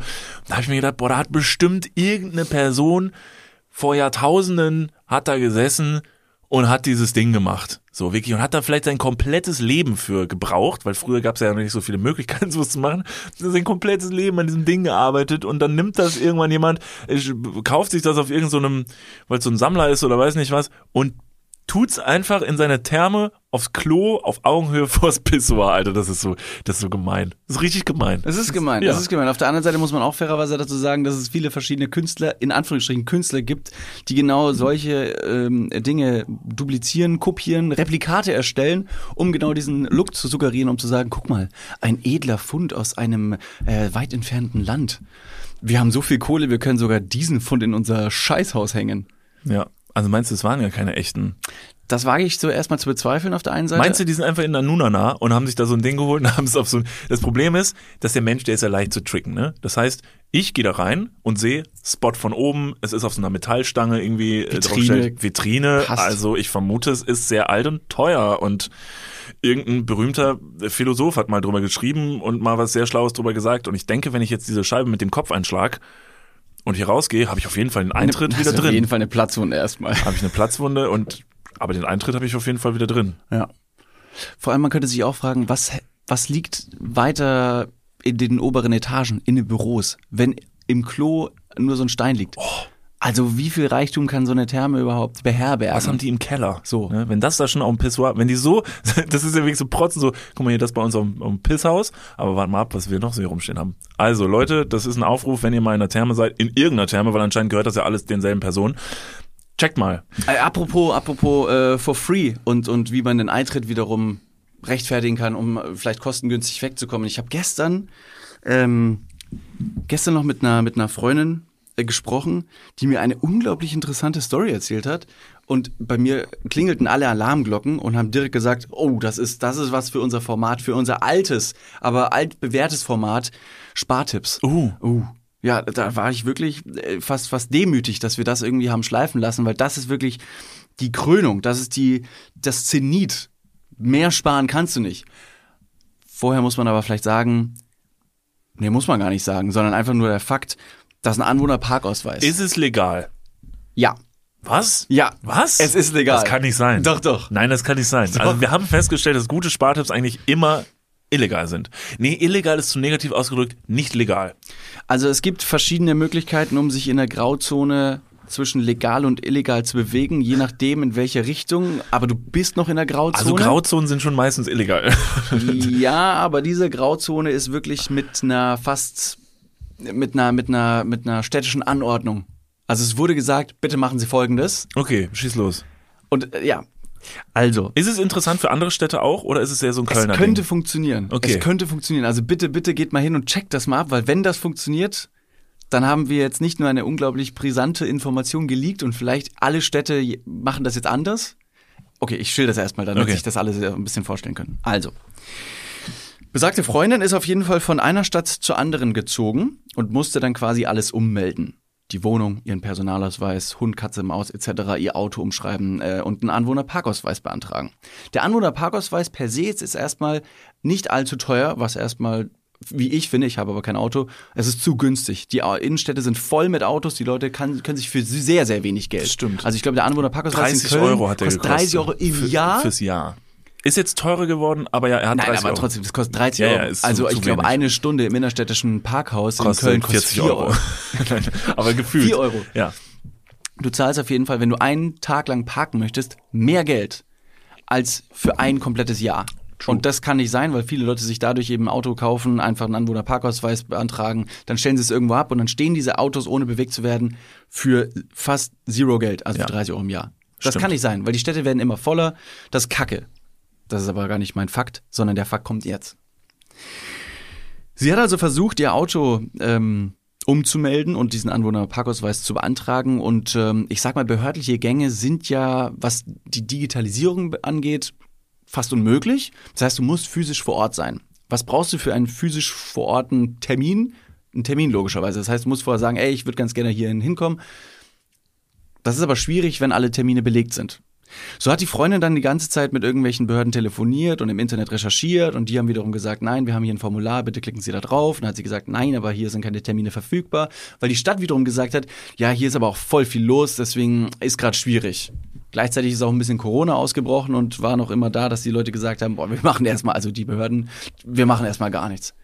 Da habe ich mir gedacht, boah, da hat bestimmt irgendeine Person vor Jahrtausenden hat da gesessen und hat dieses Ding gemacht. So wirklich und hat da vielleicht sein komplettes Leben für gebraucht, weil früher gab es ja noch nicht so viele Möglichkeiten, [laughs] sowas zu machen. Sein komplettes Leben an diesem Ding gearbeitet und dann nimmt das irgendwann jemand, kauft sich das auf irgendeinem, so weil es so ein Sammler ist oder weiß nicht was und tut's einfach in seine Therme aufs Klo auf Augenhöhe [laughs] vors Pissoir, Alter. Das ist so, das ist so gemein. Das ist richtig gemein. Das ist gemein, Ja. das ist gemein. Auf der anderen Seite muss man auch fairerweise dazu sagen, dass es viele verschiedene Künstler, in Anführungsstrichen Künstler gibt, die genau solche ähm, Dinge duplizieren, kopieren, Replikate erstellen, um genau diesen Look zu suggerieren, um zu sagen, guck mal, ein edler Fund aus einem äh, weit entfernten Land. Wir haben so viel Kohle, wir können sogar diesen Fund in unser Scheißhaus hängen. Ja. Also meinst du, es waren ja keine echten? Das wage ich zuerst mal zu bezweifeln auf der einen Seite. Meinst du, die sind einfach in der Nunana und haben sich da so ein Ding geholt und [laughs] haben es auf so ein. Das Problem ist, dass der Mensch, der ist ja leicht zu tricken, ne? Das heißt, ich gehe da rein und sehe Spot von oben, es ist auf so einer Metallstange irgendwie äh, Vitrine. Vitrine. Passt. Also ich vermute, es ist sehr alt und teuer und irgendein berühmter Philosoph hat mal drüber geschrieben und mal was sehr Schlaues drüber gesagt. Und ich denke, wenn ich jetzt diese Scheibe mit dem Kopf einschlag und hier rausgehe, habe ich auf jeden Fall einen Eintritt Das wieder ist Auf drin. jeden Fall eine Platzwunde erstmal. Habe ich eine Platzwunde und aber den Eintritt habe ich auf jeden Fall wieder drin. Ja. Vor allem, man könnte sich auch fragen, was, was liegt weiter in den oberen Etagen, in den Büros, wenn im Klo nur so ein Stein liegt? Also wie viel Reichtum kann so eine Therme überhaupt beherbergen? Was haben die im Keller? So. Ne? Wenn das da schon auf dem Pissoir, wenn die so, [laughs] das ist ja wirklich so protzen, so, guck mal hier, das bei uns auf dem, Pisshaus, aber warte mal ab, was wir noch so hier rumstehen haben. Also Leute, das ist ein Aufruf, wenn ihr mal in der Therme seid, in irgendeiner Therme, weil anscheinend gehört das ja alles denselben Personen. Checkt mal. Äh, apropos, apropos äh, for free und, und wie man den Eintritt wiederum rechtfertigen kann, um äh, vielleicht kostengünstig wegzukommen. Ich habe gestern, ähm, gestern noch mit einer, mit einer Freundin gesprochen, die mir eine unglaublich interessante Story erzählt hat. Und bei mir klingelten alle Alarmglocken und haben direkt gesagt, oh, das ist, das ist was für unser Format, für unser altes, aber altbewährtes Format, Spartipps. Uh. Uh. Ja, da war ich wirklich äh, fast, fast demütig, dass wir das irgendwie haben schleifen lassen, weil das ist wirklich die Krönung, das ist die, das Zenit. Mehr sparen kannst du nicht. Vorher muss man aber vielleicht sagen, nee, muss man gar nicht sagen, sondern einfach nur der Fakt, dass ein Anwohnerparkausweis. Ist es legal? ja. Was? Ja. Was? Es ist legal. Das kann nicht sein. Doch, doch. Nein, das kann nicht sein. Also wir haben festgestellt, dass gute Spartipps eigentlich immer illegal sind. Nee, illegal ist zu negativ ausgedrückt, nicht legal. Also es gibt verschiedene Möglichkeiten, um sich in der Grauzone zwischen legal und illegal zu bewegen, je nachdem in welche Richtung. Aber du bist noch in der Grauzone. Also Grauzonen sind schon meistens illegal. Ja, aber diese Grauzone ist wirklich mit einer fast mit einer mit einer mit einer städtischen Anordnung. Also es wurde gesagt, bitte machen Sie Folgendes. Okay, schieß los. Und äh, ja, also Ist es interessant für andere Städte auch oder ist es eher so ein es Kölner könnte Ding? funktionieren. Okay. Es könnte funktionieren. Also bitte, bitte geht mal hin und checkt das mal ab, weil wenn das funktioniert, dann haben wir jetzt nicht nur eine unglaublich brisante Information geleakt und vielleicht alle Städte machen das jetzt anders. Okay, ich schilder das erstmal, damit Okay. sich das alle ein bisschen vorstellen können. Also, besagte Freundin ist auf jeden Fall von einer Stadt zur anderen gezogen und musste dann quasi alles ummelden. Die Wohnung, ihren Personalausweis, Hund, Katze, Maus etc., ihr Auto umschreiben äh, und einen Anwohnerparkausweis beantragen. Der Anwohnerparkausweis per se ist erstmal nicht allzu teuer, was erstmal, wie ich finde, ich habe aber kein Auto, es ist zu günstig. Die Innenstädte sind voll mit Autos, die Leute kann, können sich für sehr, sehr wenig Geld. Stimmt. Also ich glaube, der Anwohnerparkausweis 30 in Köln Euro hat der kostet gekostet. 30 Euro im Für- Jahr. Fürs Jahr. Ist jetzt teurer geworden, aber ja, er hat Nein, 30 aber Euro. trotzdem, das kostet 30 Ja, ja, Euro. ist zu- also zu ich glaube, eine Stunde im innerstädtischen Parkhaus in Köln kostet 40 4 Euro. Nein, [laughs] aber gefühlt. 4 Euro. Ja. Du zahlst auf jeden Fall, wenn du einen Tag lang parken möchtest, mehr Geld als für ein komplettes Jahr. Und das kann nicht sein, weil viele Leute sich dadurch eben ein Auto kaufen, einfach einen Anwohnerparkausweis beantragen, dann stellen sie es irgendwo ab und dann stehen diese Autos, ohne bewegt zu werden, für fast zero Geld, also Ja. für 30 Euro im Jahr. Das Stimmt. kann nicht sein, weil die Städte werden immer voller. Das ist Kacke. Das ist aber gar nicht mein Fakt, sondern der Fakt kommt jetzt. Sie hat also versucht, ihr Auto ähm, umzumelden und diesen Anwohnerparkausweis zu beantragen. Und ähm, ich sag mal, behördliche Gänge sind ja, was die Digitalisierung angeht, fast unmöglich. Das heißt, du musst physisch vor Ort sein. Was brauchst du für einen physisch vor Ort Termin? Einen Termin logischerweise. Das heißt, du musst vorher sagen, ey, ich würde ganz gerne hierhin hinkommen. Das ist aber schwierig, wenn alle Termine belegt sind. So hat die Freundin dann die ganze Zeit mit irgendwelchen Behörden telefoniert und im Internet recherchiert und die haben wiederum gesagt, nein, wir haben hier ein Formular, bitte klicken Sie da drauf. Und dann hat sie gesagt, nein, aber hier sind keine Termine verfügbar, weil die Stadt wiederum gesagt hat, ja, hier ist aber auch voll viel los, deswegen ist gerade schwierig. Gleichzeitig ist auch ein bisschen Corona ausgebrochen und war noch immer da, dass die Leute gesagt haben, boah, wir machen erstmal, also die Behörden, wir machen erstmal gar nichts.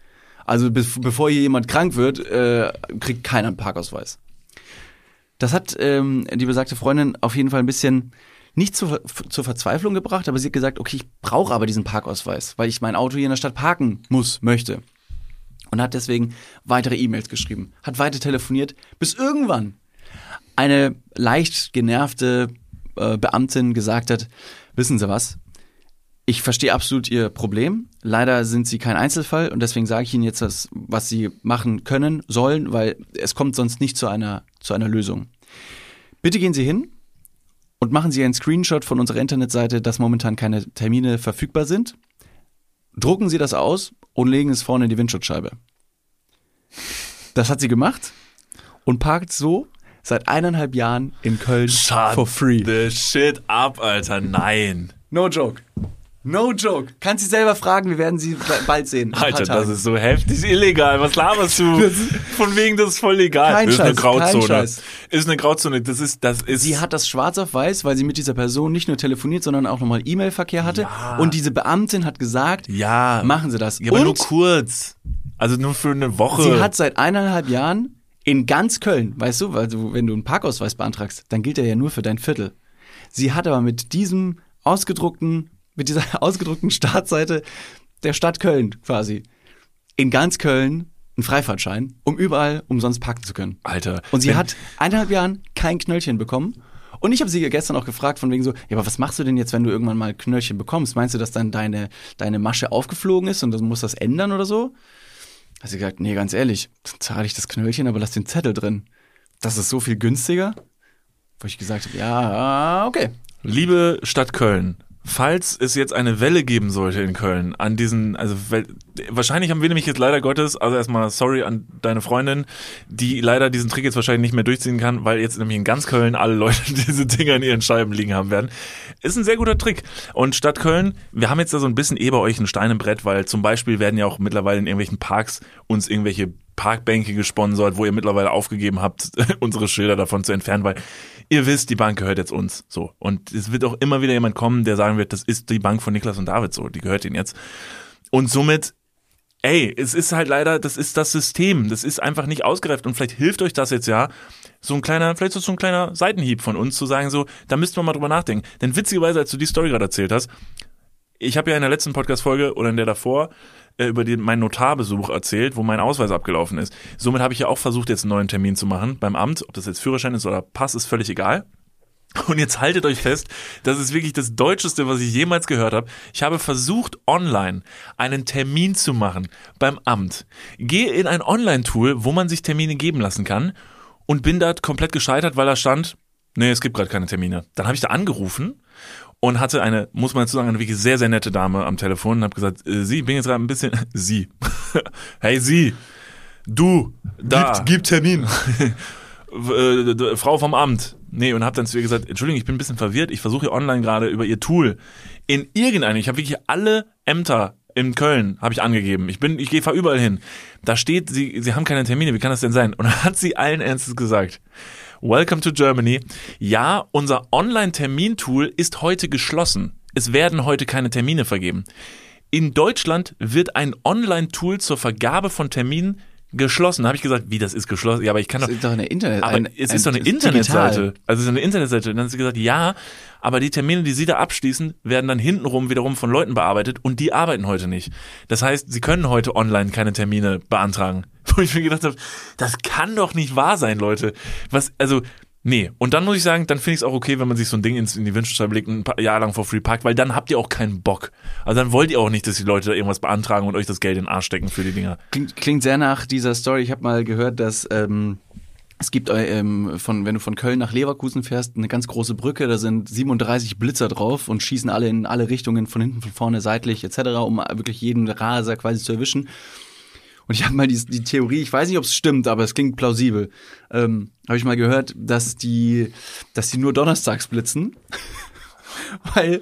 Also be bevor hier jemand krank wird, äh, kriegt keiner einen Parkausweis. Das hat ähm, die besagte Freundin auf jeden Fall ein bisschen nicht zur, zur Verzweiflung gebracht, aber sie hat gesagt, okay, ich brauche aber diesen Parkausweis, weil ich mein Auto hier in der Stadt parken muss, möchte. Und hat deswegen weitere E-Mails geschrieben, hat weiter telefoniert, bis irgendwann eine leicht genervte äh, Beamtin gesagt hat, wissen Sie was, ich verstehe absolut Ihr Problem. Leider sind Sie kein Einzelfall und deswegen sage ich Ihnen jetzt, das, was Sie machen können, sollen, weil es kommt sonst nicht zu einer, zu einer Lösung. Bitte gehen Sie hin und machen Sie einen Screenshot von unserer Internetseite, dass momentan keine Termine verfügbar sind. Drucken Sie das aus und legen es vorne in die Windschutzscheibe. Das hat sie gemacht und parkt so seit eineinhalb Jahren in Köln Shut for free. the shit up, Alter. Nein. No joke. No joke. Kannst sie selber fragen, wir werden sie bald sehen. Alter, das ist so heftig illegal. Was laberst du? Von wegen, das ist voll legal. Kein das ist eine kein Grauzone. Scheiß. Ist eine Grauzone. Das ist, das ist. Sie hat das schwarz auf weiß, weil sie mit dieser Person nicht nur telefoniert, sondern auch nochmal E-Mail-Verkehr hatte. Ja. Und diese Beamtin hat gesagt, ja. machen Sie das. Ja, aber und nur kurz. Also nur für eine Woche. sie hat seit eineinhalb Jahren in ganz Köln, weißt du, weil du, wenn du einen Parkausweis beantragst, dann gilt er ja nur für dein Viertel. Sie hat aber mit diesem ausgedruckten, mit dieser [laughs] ausgedruckten Startseite der Stadt Köln quasi in ganz Köln einen Freifahrtschein, um überall umsonst parken zu können. Alter. Und sie hat eineinhalb Jahren kein Knöllchen bekommen. Und ich habe sie gestern auch gefragt, von wegen so, ja, aber was machst du denn jetzt, wenn du irgendwann mal Knöllchen bekommst? Meinst du, dass dann deine, deine Masche aufgeflogen ist und du musst das ändern oder so? Hat sie gesagt, nee, ganz ehrlich, dann zahle ich das Knöllchen, aber lass den Zettel drin. Das ist so viel günstiger. Wo ich gesagt habe, ja, okay. Liebe Stadt Köln, falls es jetzt eine Welle geben sollte in Köln an diesen, also wahrscheinlich haben wir nämlich jetzt leider Gottes, also erstmal sorry an deine Freundin, die leider diesen Trick jetzt wahrscheinlich nicht mehr durchziehen kann, weil jetzt nämlich in ganz Köln alle Leute [laughs] diese Dinger in ihren Scheiben liegen haben werden. Ist ein sehr guter Trick. Und Stadt Köln, wir haben jetzt da so ein bisschen eh bei euch ein Stein im Brett, weil zum Beispiel werden ja auch mittlerweile in irgendwelchen Parks uns irgendwelche Parkbänke gesponsert, wo ihr mittlerweile aufgegeben habt, [laughs] unsere Schilder davon zu entfernen, weil ihr wisst, die Bank gehört jetzt uns. So. Und es wird auch immer wieder jemand kommen, der sagen wird, das ist die Bank von Niklas und David so, die gehört ihnen jetzt. Und somit, ey, es ist halt leider, das ist das System. Das ist einfach nicht ausgereift. Und vielleicht hilft euch das jetzt ja, so ein kleiner, vielleicht so ein kleiner Seitenhieb von uns, zu sagen so, da müssten wir mal drüber nachdenken. Denn witzigerweise, als du die Story gerade erzählt hast, ich habe ja in der letzten Podcast-Folge oder in der davor äh, über den, meinen Notarbesuch erzählt, wo mein Ausweis abgelaufen ist. Somit habe ich ja auch versucht, jetzt einen neuen Termin zu machen beim Amt. Ob das jetzt Führerschein ist oder Pass, ist völlig egal. Und jetzt haltet euch fest, das ist wirklich das Deutscheste, was ich jemals gehört habe. Ich habe versucht, online einen Termin zu machen beim Amt. Gehe in ein Online-Tool, wo man sich Termine geben lassen kann und bin da komplett gescheitert, weil da stand, nee, es gibt gerade keine Termine. Dann habe ich da angerufen und hatte eine, muss man dazu sagen, eine wirklich sehr, sehr nette Dame am Telefon und habe gesagt, äh, Sie, bin jetzt gerade ein bisschen, [laughs] Sie, [laughs] hey Sie, du, da, gib Termin. [laughs] äh, Frau vom Amt. Nee, und habe dann zu ihr gesagt, Entschuldigung, ich bin ein bisschen verwirrt, ich versuche hier online gerade über ihr Tool in irgendeine, ich habe wirklich alle Ämter in Köln habe ich angegeben. Ich bin, ich gehe fahr überall hin. Da steht, sie, sie haben keine Termine. Wie kann das denn sein? Und dann hat sie allen Ernstes gesagt: Welcome to Germany. Ja, unser Online-Termintool ist heute geschlossen. Es werden heute keine Termine vergeben. In Deutschland wird ein Online-Tool zur Vergabe von Terminen geschlossen. Da habe ich gesagt, wie das ist geschlossen? Ja, aber ich kann doch. Das ist doch eine Internet. Aber ein- es ein- ist doch eine Internetseite. Also es ist eine Internetseite. Und dann hat sie gesagt, ja, aber die Termine, die sie da abschließen, werden dann hintenrum wiederum von Leuten bearbeitet und die arbeiten heute nicht. Das heißt, sie können heute online keine Termine beantragen. [laughs] Wo ich mir gedacht habe, das kann doch nicht wahr sein, Leute. Was, also, Nee, und dann muss ich sagen, dann finde ich es auch okay, wenn man sich so ein Ding ins, in die Wünschscheibe legt ein paar Jahr lang for free parkt, weil dann habt ihr auch keinen Bock. Also dann wollt ihr auch nicht, dass die Leute da irgendwas beantragen und euch das Geld in den Arsch stecken für die Dinger. Klingt, klingt sehr nach dieser Story. Ich habe mal gehört, dass ähm, es gibt, äh, ähm, von, wenn du von Köln nach Leverkusen fährst, eine ganz große Brücke, da sind 37 Blitzer drauf und schießen alle in alle Richtungen, von hinten, von vorne, seitlich etc., um wirklich jeden Raser quasi zu erwischen. Und ich habe mal die, die Theorie, ich weiß nicht, ob es stimmt, aber es klingt plausibel. Ähm, habe ich mal gehört, dass die, dass die nur donnerstags blitzen. [laughs] Weil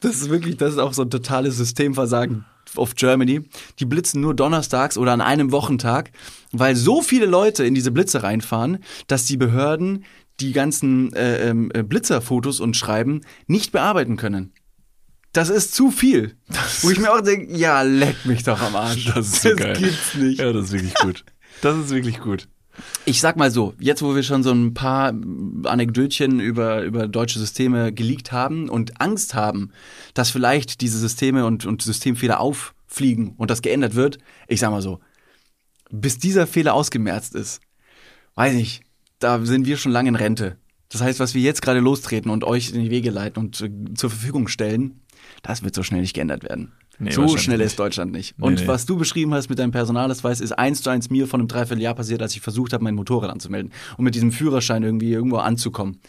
das ist wirklich, das ist auch so ein totales Systemversagen of Germany. Die blitzen nur donnerstags oder an einem Wochentag, weil so viele Leute in diese Blitze reinfahren, dass die Behörden die ganzen äh, äh, Blitzerfotos und Schreiben nicht bearbeiten können. Das ist zu viel. Das Wo ich mir auch denke, ja, leck mich doch am Arsch. Das ist so das geil. gibt's nicht. Ja, das ist wirklich gut. Das ist wirklich gut. Ich sag mal so, jetzt wo wir schon so ein paar Anekdötchen über, über deutsche Systeme geleakt haben und Angst haben, dass vielleicht diese Systeme und, und Systemfehler auffliegen und das geändert wird, ich sag mal so, bis dieser Fehler ausgemerzt ist, weiß ich, da sind wir schon lange in Rente. Das heißt, was wir jetzt gerade lostreten und euch in die Wege leiten und äh, zur Verfügung stellen, das wird so schnell nicht geändert werden. Nee, so schnell ist Deutschland nicht. Nee, und nee. was du beschrieben hast mit deinem Personalausweis, ist eins zu eins mir von einem Dreivierteljahr passiert, als ich versucht habe, mein Motorrad anzumelden, um mit diesem Führerschein irgendwie irgendwo anzukommen.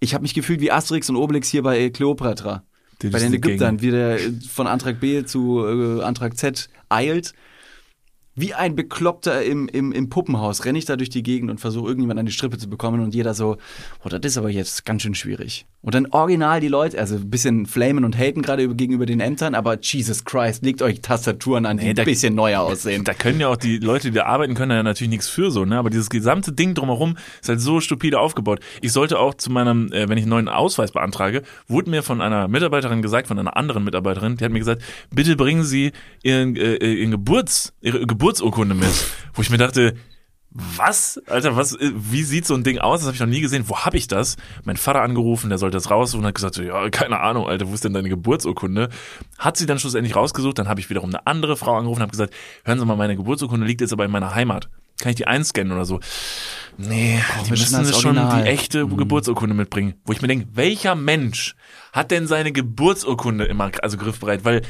Ich habe mich gefühlt wie Asterix und Obelix hier bei Kleopatra. Die bei den Ägyptern, wie der von Antrag B zu äh, Antrag Z eilt. Wie ein Bekloppter im, im, im Puppenhaus renne ich da durch die Gegend und versuche irgendjemand an die Strippe zu bekommen und jeder so, oh, das ist aber jetzt ganz schön schwierig. Und dann original die Leute, also ein bisschen flamen und haten gerade über, gegenüber den Ämtern, aber Jesus Christ, legt euch Tastaturen an, die ein da- bisschen neuer aussehen. Da können ja auch die Leute, die da arbeiten, können da ja natürlich nichts für so, ne? Aber dieses gesamte Ding drumherum ist halt so stupide aufgebaut. Ich sollte auch zu meinem, äh, wenn ich einen neuen Ausweis beantrage, wurde mir von einer Mitarbeiterin gesagt, von einer anderen Mitarbeiterin, die hat mir gesagt, bitte bringen Sie Ihren, äh, Ihren Geburts, Ihre Geburtsurkunde mit. Wo ich mir dachte, was? Alter, was, wie sieht so ein Ding aus? Das habe ich noch nie gesehen. Wo habe ich das? Mein Vater angerufen, der sollte das raussuchen und hat gesagt, so, ja, keine Ahnung, Alter, wo ist denn deine Geburtsurkunde? Hat sie dann schlussendlich rausgesucht, dann habe ich wiederum eine andere Frau angerufen und habe gesagt, hören Sie mal, meine Geburtsurkunde liegt jetzt aber in meiner Heimat. Kann ich die einscannen oder so? Nee, die wir das müssen als schon die echte Geburtsurkunde mitbringen. Wo ich mir denke, welcher Mensch hat denn seine Geburtsurkunde immer, also griffbereit? Weil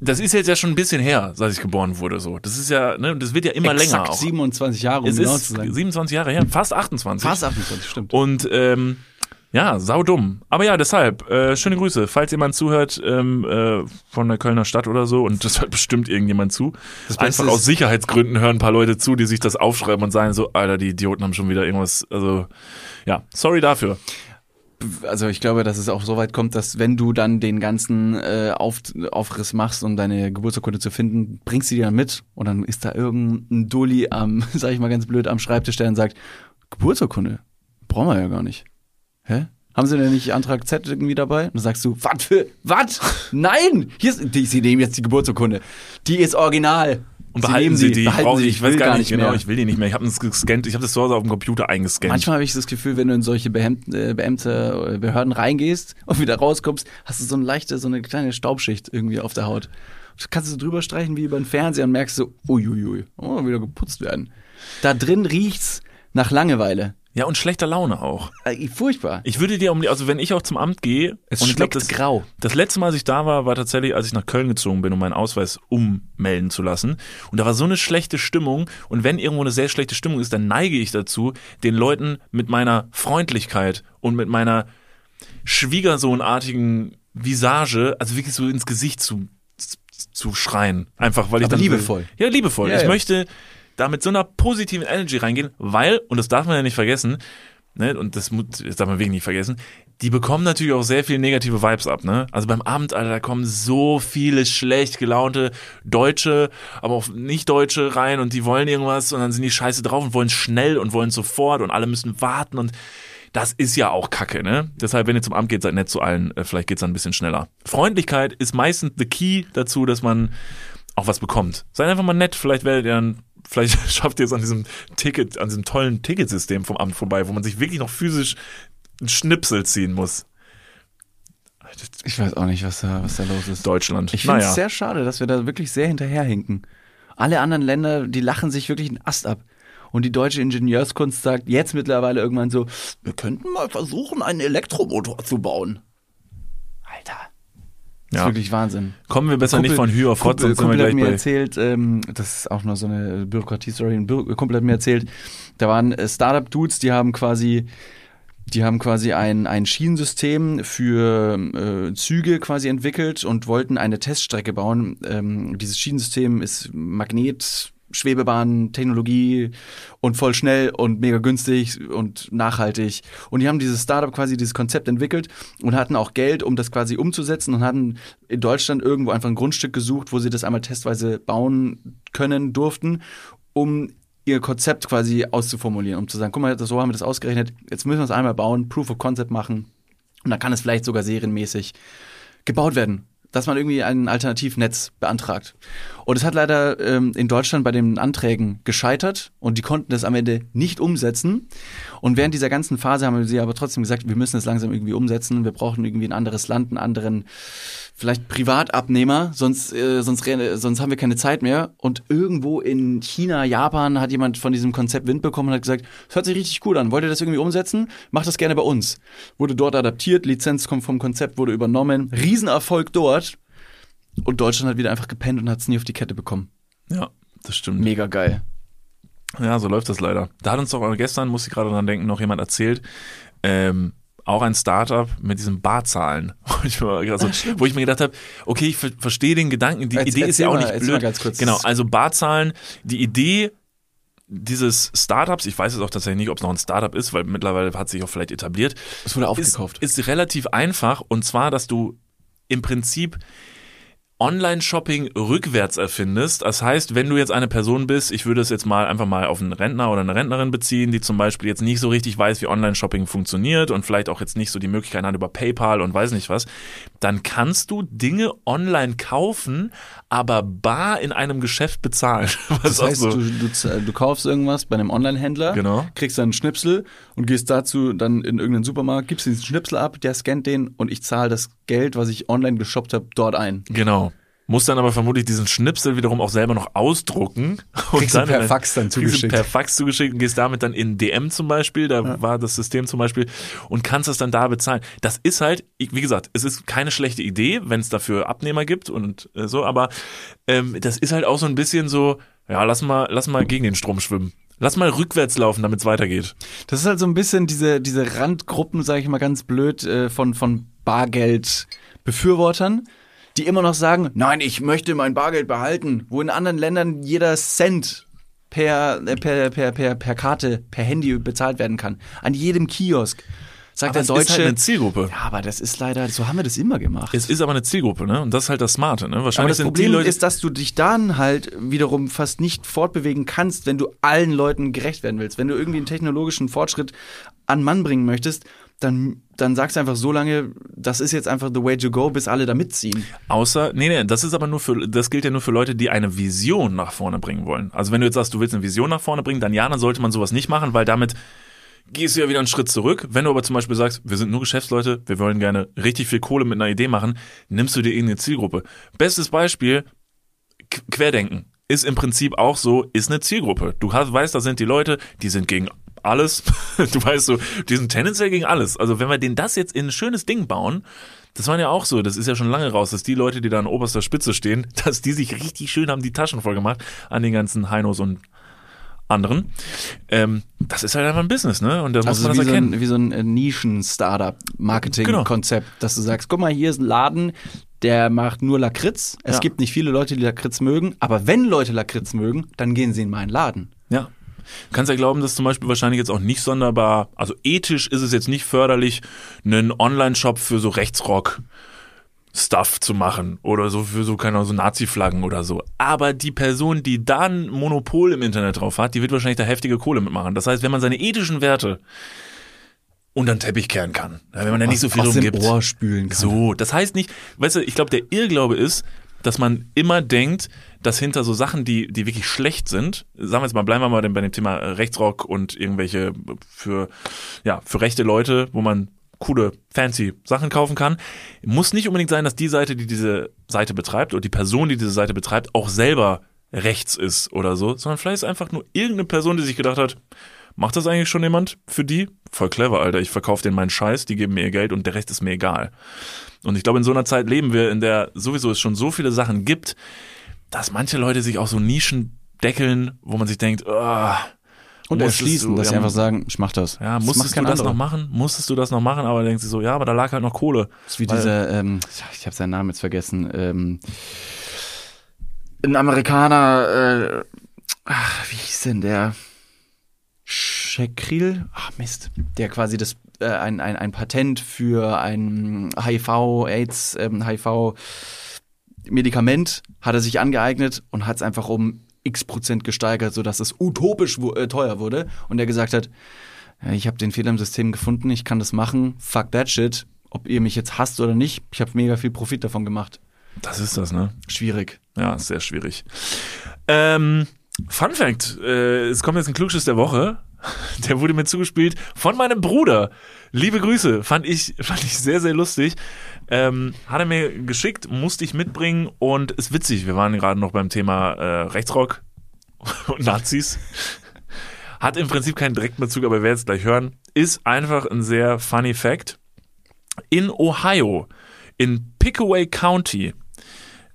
das ist jetzt ja schon ein bisschen her, seit ich geboren wurde, so. Das ist ja, ne, das wird ja immer Exakt länger auch. 27 Jahre, um Es genau ist zu sein. 27 Jahre her, fast 28. Fast 28, stimmt. Und ähm, ja, saudumm. Aber ja, deshalb, äh, schöne Grüße. Falls jemand zuhört ähm, äh, von der Kölner Stadt oder so, und das hört bestimmt irgendjemand zu, einfach aus Sicherheitsgründen hören ein paar Leute zu, die sich das aufschreiben und sagen so, Alter, die Idioten haben schon wieder irgendwas, also ja, sorry dafür. Also ich glaube, dass es auch so weit kommt, dass wenn du dann den ganzen äh, Auf, Aufriss machst, um deine Geburtsurkunde zu finden, bringst du die dann mit und dann ist da irgendein Dulli am, [laughs] sag ich mal ganz blöd, am Schreibtisch, der dann sagt, Geburtsurkunde? Brauchen wir ja gar nicht. Hä? Haben sie denn nicht Antrag Z irgendwie dabei? Und dann sagst du, was für, was? Nein! Hier ist, die, sie nehmen jetzt die Geburtsurkunde. Die ist original. Und behalten Sie die, behalten brauche sie, ich, ich weiß will gar nicht genau, mehr. ich will die nicht mehr. Ich habe das gescannt, ich habe das zu Hause auf dem Computer eingescannt. Manchmal habe ich das Gefühl, wenn du in solche Beämt, äh, äh, Behörden reingehst und wieder rauskommst, hast du so eine leichte, so eine kleine Staubschicht irgendwie auf der Haut. Du kannst du drüber streichen wie über den Fernseher und merkst so, uiuiui, oh, wieder geputzt werden. Da drin riecht's nach Langeweile. Ja, und schlechter Laune auch. Äh, furchtbar. Ich würde dir um die, also wenn ich auch zum Amt gehe, Es und ich glaub, schmeckt das, grau. Das letzte Mal, als ich da war, war tatsächlich, als ich nach Köln gezogen bin, um meinen Ausweis ummelden zu lassen. Und da war so eine schlechte Stimmung. Und wenn irgendwo eine sehr schlechte Stimmung ist, dann neige ich dazu, den Leuten mit meiner Freundlichkeit und mit meiner schwiegersohnartigen Visage, also wirklich so ins Gesicht zu, zu schreien. Einfach, weil ich Aber dann. liebevoll. Ja, liebevoll. Ja, ich ja. möchte da mit so einer positiven Energy reingehen, weil, und das darf man ja nicht vergessen, ne, und das, das darf man wirklich nicht vergessen, die bekommen natürlich auch sehr viele negative Vibes ab, ne? Also beim Abend, Alter, da kommen so viele schlecht gelaunte Deutsche, aber auch Nicht-Deutsche rein und die wollen irgendwas und dann sind die scheiße drauf und wollen schnell und wollen sofort und alle müssen warten und das ist ja auch Kacke, ne? Deshalb, wenn ihr zum Amt geht, seid nett zu allen, äh, vielleicht geht's dann ein bisschen schneller. Freundlichkeit ist meistens the key dazu, dass man auch was bekommt. Seid einfach mal nett, vielleicht werdet ihr dann, vielleicht [laughs] schafft ihr es an diesem Ticket, an diesem tollen Ticketsystem vom Amt vorbei, wo man sich wirklich noch physisch einen Schnipsel ziehen muss. Ich weiß auch nicht, was da, was da los ist. Deutschland. Ich finde es naja. sehr schade, dass wir da wirklich sehr hinterherhinken. Alle anderen Länder, die lachen sich wirklich einen Ast ab. Und die deutsche Ingenieurskunst sagt jetzt mittlerweile irgendwann so, wir könnten mal versuchen, einen Elektromotor zu bauen. Alter. Das Ja. ist wirklich Wahnsinn. Kommen wir besser nicht von Hü auf Hot, Kumpel, sonst sind wir Kumpel hat mir bei. erzählt, ähm, das ist auch noch so eine Bürokratie-Story, ein Bir Kumpel hat mir erzählt, da waren äh, Startup-Dudes, die haben quasi die haben quasi ein, ein Schienensystem für äh, Züge quasi entwickelt und wollten eine Teststrecke bauen. Ähm, dieses Schienensystem ist Magnet, Schwebebahn, Technologie und voll schnell und mega günstig und nachhaltig. Und die haben dieses Startup quasi dieses Konzept entwickelt und hatten auch Geld, um das quasi umzusetzen und hatten in Deutschland irgendwo einfach ein Grundstück gesucht, wo sie das einmal testweise bauen können durften, um ihr Konzept quasi auszuformulieren, um zu sagen, guck mal, so haben wir das ausgerechnet, jetzt müssen wir es einmal bauen, Proof of Concept machen und dann kann es vielleicht sogar serienmäßig gebaut werden, dass man irgendwie ein Alternativnetz beantragt. Und es hat leider ähm, in Deutschland bei den Anträgen gescheitert und die konnten das am Ende nicht umsetzen. Und während dieser ganzen Phase haben sie aber trotzdem gesagt, wir müssen es langsam irgendwie umsetzen, wir brauchen irgendwie ein anderes Land, einen anderen vielleicht Privatabnehmer, sonst, äh, sonst, sonst haben wir keine Zeit mehr. Und irgendwo in China, Japan hat jemand von diesem Konzept Wind bekommen und hat gesagt, das hört sich richtig gut an, wollt ihr das irgendwie umsetzen? Macht das gerne bei uns. Wurde dort adaptiert, Lizenz kommt vom Konzept, wurde übernommen, Riesenerfolg dort. Und Deutschland hat wieder einfach gepennt und hat es nie auf die Kette bekommen. Ja, das stimmt. Mega geil. Ja, so läuft das leider. Da hat uns doch gestern, muss ich gerade dran denken, noch jemand erzählt, ähm, auch ein Startup mit diesen Barzahlen, [laughs] wo ich mir, gerade so, wo ich mir gedacht habe, okay, ich ver verstehe den Gedanken, die Erz- Idee ist ja auch nicht blöd. Genau, also Barzahlen, die Idee dieses Startups, ich weiß jetzt auch tatsächlich nicht, ob es noch ein Startup ist, weil mittlerweile hat sich auch vielleicht etabliert, Es wurde aufgekauft. ist, ist relativ einfach und zwar, dass du im Prinzip Online-Shopping rückwärts erfindest. Das heißt, wenn du jetzt eine Person bist, ich würde es jetzt mal einfach mal auf einen Rentner oder eine Rentnerin beziehen, die zum Beispiel jetzt nicht so richtig weiß, wie Online-Shopping funktioniert und vielleicht auch jetzt nicht so die Möglichkeit hat über PayPal und weiß nicht was, dann kannst du Dinge online kaufen, aber bar in einem Geschäft bezahlen. [laughs] Was Das heißt, so- du, du, du kaufst irgendwas bei einem Online-Händler, Genau. kriegst dann einen Schnipsel und gehst dazu dann in irgendeinen Supermarkt, gibst diesen Schnipsel ab, der scannt den und ich zahle das Geld, was ich online geshoppt habe, dort ein. Genau. Muss dann aber vermutlich diesen Schnipsel wiederum auch selber noch ausdrucken. [laughs] Und Kriegst du per Fax dann zugeschickt. Per Fax zugeschickt und gehst damit dann in DM zum Beispiel, da war das System zum Beispiel, und kannst das dann da bezahlen. Das ist halt, wie gesagt, es ist keine schlechte Idee, wenn es dafür Abnehmer gibt und äh, so, aber ähm, das ist halt auch so ein bisschen so, ja, lass mal, lass mal gegen den Strom schwimmen. Lass mal rückwärts laufen, damit es weitergeht. Das ist halt so ein bisschen diese, diese Randgruppen, sage ich mal ganz blöd, äh, von, von Bargeldbefürwortern, die immer noch sagen, nein, ich möchte mein Bargeld behalten, wo in anderen Ländern jeder Cent per, äh, per, per, per, per Karte, per Handy bezahlt werden kann. An jedem Kiosk. Sagt Aber der Deutsche. ist halt eine Zielgruppe. ja, aber das ist leider, so haben wir das immer gemacht. Es ist aber eine Zielgruppe, ne? Und das ist halt das Smarte, ne? Aber Wahrscheinlich das sind Problem Leute. ist, dass du dich dann halt wiederum fast nicht fortbewegen kannst, wenn du allen Leuten gerecht werden willst. Wenn du irgendwie einen technologischen Fortschritt an Mann bringen möchtest, dann, dann sagst du einfach so lange, das ist jetzt einfach the way to go, bis alle da mitziehen. Außer, nee, nee, das ist aber nur für, das gilt ja nur für Leute, die eine Vision nach vorne bringen wollen. Also wenn du jetzt sagst, du willst eine Vision nach vorne bringen, dann ja, dann sollte man sowas nicht machen, weil damit gehst du ja wieder einen Schritt zurück. Wenn du aber zum Beispiel sagst, wir sind nur Geschäftsleute, wir wollen gerne richtig viel Kohle mit einer Idee machen, nimmst du dir irgendeine Zielgruppe. Bestes Beispiel, Qu- Querdenken. Ist im Prinzip auch so, ist eine Zielgruppe. Du hast, weißt, da sind die Leute, die sind gegen alles. [laughs] Du weißt so, die sind tendenziell gegen alles. Also wenn wir denen das jetzt in ein schönes Ding bauen, das war ja auch so, das ist ja schon lange raus, dass die Leute, die da an oberster Spitze stehen, [laughs] dass die sich richtig schön haben die Taschen voll gemacht an den ganzen Heinos und anderen. Ähm, das ist halt einfach ein Business, ne? Und da muss Also man wie das so, erkennen. ein, wie so ein äh, Nischen-Startup-Marketing-Konzept, dass du sagst, guck mal, hier ist ein Laden, der macht nur Lakritz. Es Ja. gibt nicht viele Leute, die Lakritz mögen, aber wenn Leute Lakritz mögen, dann gehen sie in meinen Laden. Ja. Du kannst ja glauben, dass zum Beispiel wahrscheinlich jetzt auch nicht sonderbar, also ethisch ist es jetzt nicht förderlich, einen Online-Shop für so Rechtsrock Stuff zu machen oder so für so keine Ahnung, so Nazi-Flaggen oder so. Aber die Person, die da ein Monopol im Internet drauf hat, die wird wahrscheinlich da heftige Kohle mitmachen. Das heißt, wenn man seine ethischen Werte unter den Teppich kehren kann, wenn man da nicht so viel aus drum dem gibt. Ohr spülen kann. So, das heißt nicht, weißt du, ich glaube, der Irrglaube ist, dass man immer denkt, dass hinter so Sachen, die, die wirklich schlecht sind, sagen wir jetzt mal, bleiben wir mal bei dem Thema äh, Rechtsrock und irgendwelche für, ja, für rechte Leute, wo man coole, fancy Sachen kaufen kann, muss nicht unbedingt sein, dass die Seite, die diese Seite betreibt oder die Person, die diese Seite betreibt, auch selber rechts ist oder so, sondern vielleicht ist einfach nur irgendeine Person, die sich gedacht hat, macht das eigentlich schon jemand für die? Voll clever, Alter. Ich verkaufe denen meinen Scheiß, die geben mir ihr Geld und der Rest ist mir egal. Und ich glaube, in so einer Zeit leben wir, in der sowieso es schon so viele Sachen gibt, dass manche Leute sich auch so Nischen deckeln, wo man sich denkt, oh, Und erschließen, du- dass sie ja, einfach sagen, ich mach das. Ja, Das musstest du das anderer. noch machen? Musstest du das noch machen? Aber dann denkst du so, ja, aber da lag halt noch Kohle. Das ist wie dieser, ähm, ich habe seinen Namen jetzt vergessen, ähm, ein Amerikaner, äh, ach, wie hieß denn der? Shekril? Ach Mist. Der quasi das, äh, ein, ein, ein Patent für ein HIV, AIDS, ähm, hat er sich angeeignet und hat es einfach um x Prozent gesteigert, sodass es utopisch äh, teuer wurde. Und er gesagt hat, ich habe den Fehler im System gefunden, ich kann das machen, fuck that shit. Ob ihr mich jetzt hasst oder nicht, ich habe mega viel Profit davon gemacht. Das ist das, ne? Schwierig. Ja, sehr schwierig. Ähm, Fun Fact, äh, es kommt jetzt ein Klugschiss der Woche. [laughs] Der wurde mir zugespielt von meinem Bruder. Liebe Grüße, fand ich, fand ich sehr, sehr lustig. Ähm, hat er mir geschickt, musste ich mitbringen und ist witzig. Wir waren gerade noch beim Thema äh, Rechtsrock [laughs] und Nazis. Hat im Prinzip keinen direkten Bezug, aber wir werden es gleich hören. Ist einfach ein sehr funny Fact. In Ohio, in Pickaway County,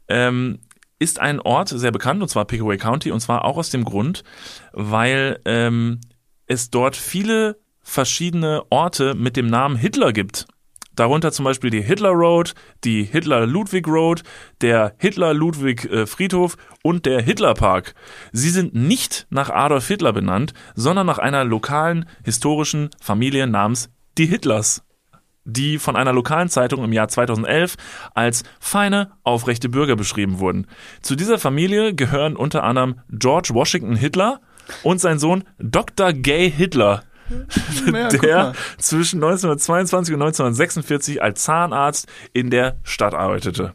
ähm, ist ein Ort sehr bekannt, und zwar Pickaway County, und zwar auch aus dem Grund, weil ähm, es dort viele verschiedene Orte mit dem Namen Hitler gibt. Darunter zum Beispiel die Hitler Road, die Hitler-Ludwig Road, der Hitler-Ludwig-Friedhof und der Hitler-Park. Sie sind nicht nach Adolf Hitler benannt, sondern nach einer lokalen historischen Familie namens die Hitlers die von einer lokalen Zeitung im Jahr 2011 als feine, aufrechte Bürger beschrieben wurden. Zu dieser Familie gehören unter anderem George Washington Hitler und sein Sohn Dr. Gay Hitler, Ja, guck der zwischen 1922 und 1946 als Zahnarzt in der Stadt arbeitete.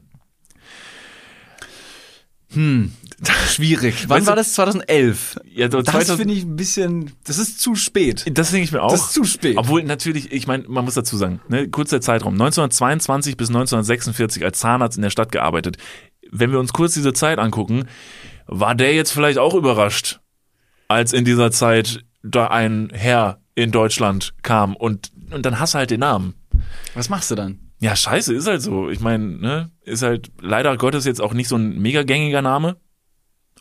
Schwierig. Wann Weißt du- war das? 2011. Ja, so Das 2000 finde ich ein bisschen, das ist zu spät. Das denke ich mir auch. Das ist zu spät. Obwohl natürlich, ich meine, man muss dazu sagen, ne, kurzer Zeitraum, 1922 bis 1946 als Zahnarzt in der Stadt gearbeitet. Wenn wir uns kurz diese Zeit angucken, war der jetzt vielleicht auch überrascht, als in dieser Zeit da ein Herr in Deutschland kam und, und dann hast du halt den Namen. Was machst du dann? Ja, scheiße, ist halt so. Ich meine, ne, ist halt leider Gottes jetzt auch nicht so ein mega gängiger Name.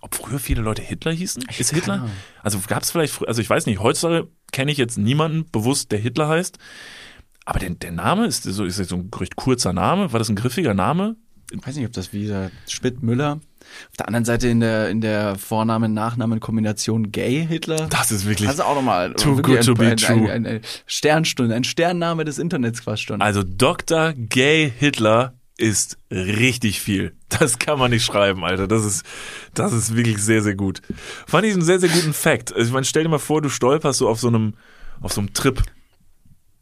Ob früher viele Leute Hitler hießen? Ist keine Hitler? Ahnung. Also gab es vielleicht, also ich weiß nicht, heutzutage kenne ich jetzt niemanden bewusst, der Hitler heißt. Aber der, der Name ist so, ist jetzt so ein recht kurzer Name. War das ein griffiger Name? Ich weiß nicht, ob das wieder Schmidt Müller. Auf der anderen Seite in der, in der Vornamen-Nachnamen-Kombination Gay Hitler. Das ist wirklich. Also auch nochmal. Too good to be ein, true. Ein, ein, ein Sternstunde, ein Sternname des Internets fast schon. Also Dr. Gay Hitler ist richtig viel. Das kann man nicht schreiben, Alter. Das ist, das ist wirklich sehr, sehr gut. Fand ich einen sehr, sehr guten Fact. Also ich meine, stell dir mal vor, du stolperst so auf so einem, auf so einem Trip.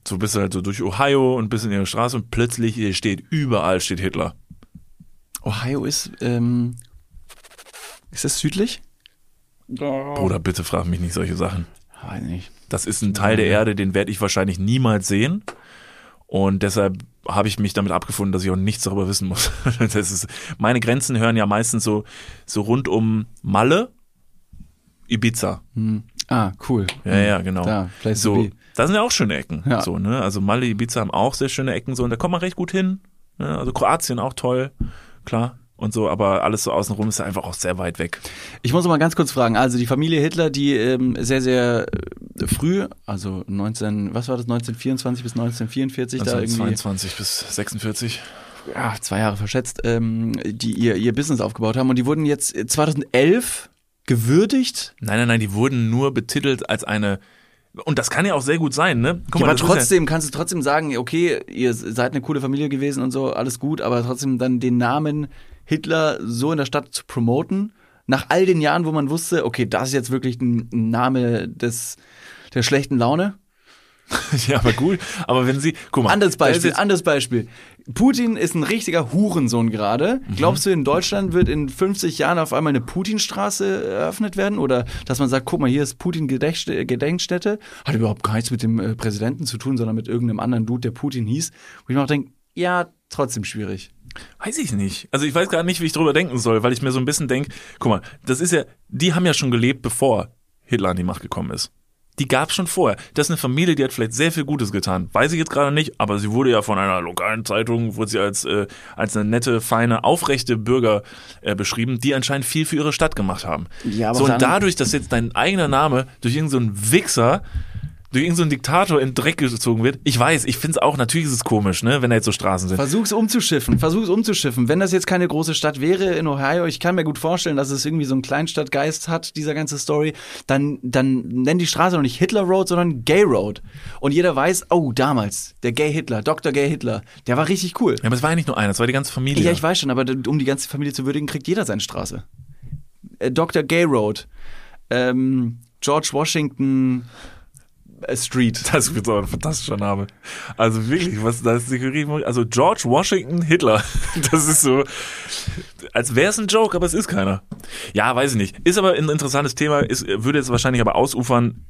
So bist du halt so durch Ohio und bist in ihrer Straße und plötzlich steht, überall steht Hitler. Ohio ist, ähm, ist das südlich? Bruder, bitte frag mich nicht solche Sachen. Weiß nicht. Das ist ein Teil der Erde, den werde ich wahrscheinlich niemals sehen. Und deshalb habe ich mich damit abgefunden, dass ich auch nichts darüber wissen muss. [laughs] Das ist, meine Grenzen hören ja meistens so, so rund um Malle, Ibiza. Hm. Ah, cool. Ja, ja, genau. Da, so, be. da sind ja auch schöne Ecken. Ja. So, ne? Also Malle, Ibiza haben auch sehr schöne Ecken so und da kommt man recht gut hin. Ne? Also Kroatien auch toll, klar. Und so, aber alles so außenrum ist ja einfach auch sehr weit weg. Ich muss mal ganz kurz fragen. Also die Familie Hitler, die ähm, sehr, sehr äh, früh, also 19, was war das, 1924 bis 1944, da irgendwie 22 bis 46. ja, zwei Jahre verschätzt, ähm, die ihr, ihr Business aufgebaut haben. Und die wurden jetzt 2011 gewürdigt. Nein, nein, nein, die wurden nur betitelt als eine. Und das kann ja auch sehr gut sein, ne? Guck aber das ist ja- trotzdem kannst du trotzdem sagen, okay, ihr seid eine coole Familie gewesen und so, alles gut, aber trotzdem dann den Namen Hitler so in der Stadt zu promoten, nach all den Jahren, wo man wusste, okay, das ist jetzt wirklich ein Name des, der schlechten Laune. [laughs] Ja, aber gut. Aber wenn sie. Guck mal. Anderes Beispiel, anderes Beispiel. Putin ist ein richtiger Hurensohn gerade. Mhm. Glaubst du, in Deutschland wird in 50 Jahren auf einmal eine Putinstraße eröffnet werden? Oder dass man sagt, guck mal, hier ist Putin-Gedenkstätte. Gedenkstätte. Hat überhaupt gar nichts mit dem äh, Präsidenten zu tun, sondern mit irgendeinem anderen Dude, der Putin hieß. Wo ich mir auch denke, ja, trotzdem schwierig. Weiß ich nicht. Also ich weiß gar nicht, wie ich drüber denken soll, weil ich mir so ein bisschen denke, guck mal, das ist ja, die haben ja schon gelebt, bevor Hitler an die Macht gekommen ist. Die gab es schon vorher. Das ist eine Familie, die hat vielleicht sehr viel Gutes getan. Weiß ich jetzt gerade nicht, aber sie wurde ja von einer lokalen Zeitung, wurde sie als, äh, als eine nette, feine, aufrechte Bürger äh, beschrieben, die anscheinend viel für ihre Stadt gemacht haben. Ja, aber so, und dadurch, dass jetzt dein eigener Name durch irgendeinen so einen Wichser durch irgendeinen so Diktator in den Dreck gezogen wird. Ich weiß, ich finde es auch, natürlich ist es komisch, ne, wenn da jetzt so Straßen sind. Versuch's umzuschiffen, versuch's umzuschiffen. Wenn das jetzt keine große Stadt wäre in Ohio, ich kann mir gut vorstellen, dass es irgendwie so einen Kleinstadtgeist hat, dieser ganze Story, dann, dann nenn die Straße noch nicht Hitler Road, sondern Gay Road. Und jeder weiß, oh, damals, der Gay Hitler, Dr. Gay Hitler, der war richtig cool. Ja, aber es war ja nicht nur einer, es war die ganze Familie. Ja, ich weiß schon, aber um die ganze Familie zu würdigen, kriegt jeder seine Straße. Äh, Dr. Gay Road, ähm, George Washington Street. [laughs] Das ist auch ein fantastischer Name. Also wirklich, [laughs] was da ist die Also George Washington Hitler. [laughs] Das ist so, als wäre es ein Joke, aber es ist keiner. Ja, weiß ich nicht. Ist aber ein interessantes Thema, ist, würde jetzt wahrscheinlich aber ausufern.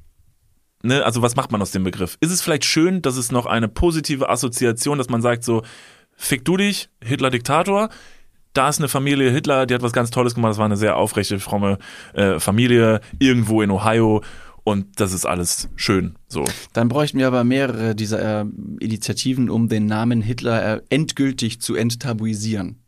Ne, also was macht man aus dem Begriff? Ist es vielleicht schön, dass es noch eine positive Assoziation, dass man sagt so, fick du dich, Hitler Diktator, da ist eine Familie Hitler, die hat was ganz Tolles gemacht, das war eine sehr aufrechte, fromme äh, Familie, irgendwo in Ohio und das ist alles schön, so. Dann bräuchten wir aber mehrere dieser äh, Initiativen, um den Namen Hitler äh, endgültig zu enttabuisieren.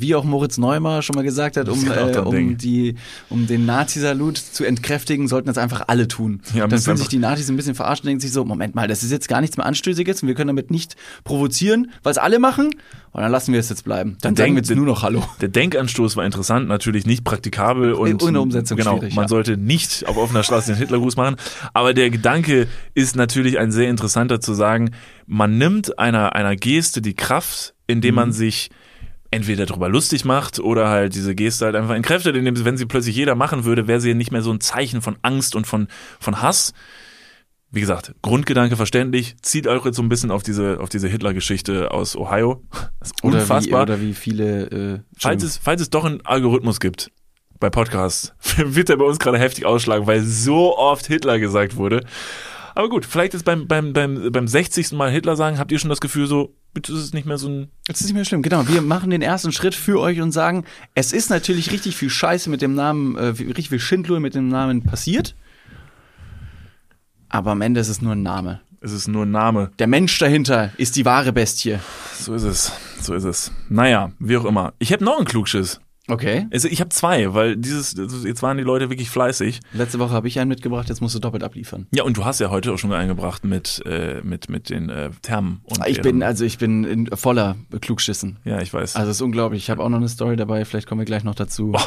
Wie auch Moritz Neumer schon mal gesagt hat, um, äh, um, denken. die, um den Nazisalut zu entkräftigen, sollten das einfach alle tun. Ja, dann fühlen sich die Nazis ein bisschen verarscht und denken sich so, Moment mal, das ist jetzt gar nichts mehr Anstößiges und wir können damit nicht provozieren, weil es alle machen und dann lassen wir es jetzt bleiben. Dann sagen wir jetzt nur noch Hallo. [laughs] Der Denkanstoß war interessant, natürlich nicht praktikabel und In der Umsetzung genau, schwierig, man ja. sollte nicht auf offener Straße den Hitlergruß machen, aber der Gedanke ist natürlich ein sehr interessanter zu sagen, man nimmt einer einer Geste die Kraft, indem Mhm. man sich entweder darüber lustig macht oder halt diese Geste halt einfach entkräftet, indem sie, wenn sie plötzlich jeder machen würde, wäre sie nicht mehr so ein Zeichen von Angst und von von Hass. Wie gesagt, Grundgedanke verständlich, zieht euch jetzt so ein bisschen auf diese auf diese Hitler-Geschichte aus Ohio. [laughs] Das ist Oder wie, unfassbar. oder wie viele äh, Falls es, falls es doch einen Algorithmus gibt bei Podcasts, [laughs] wird er bei uns gerade heftig ausschlagen, weil so oft Hitler gesagt wurde. Aber gut, vielleicht ist beim, beim, beim, beim 60. Mal Hitler sagen, habt ihr schon das Gefühl so, jetzt ist es nicht mehr so ein. Es ist nicht mehr schlimm, genau. Wir machen den ersten Schritt für euch und sagen, es ist natürlich richtig viel Scheiße mit dem Namen, äh, richtig viel Schindluder mit dem Namen passiert. Aber am Ende ist es nur ein Name. Es ist nur ein Name. Der Mensch dahinter ist die wahre Bestie. So ist es. So ist es. Naja, wie auch immer. Ich habe noch einen Klugschiss. Okay. Also ich habe zwei, weil dieses, jetzt waren die Leute wirklich fleißig. Letzte Woche habe ich einen mitgebracht, jetzt musst du doppelt abliefern. Ja, und du hast ja heute auch schon eingebracht mit, äh, mit, mit den äh, Thermen. Und Ich bin, also ich bin in, voller Klugschissen. Ja, ich weiß. Also es ist unglaublich. Ich habe auch noch eine Story dabei, vielleicht kommen wir gleich noch dazu. Boah,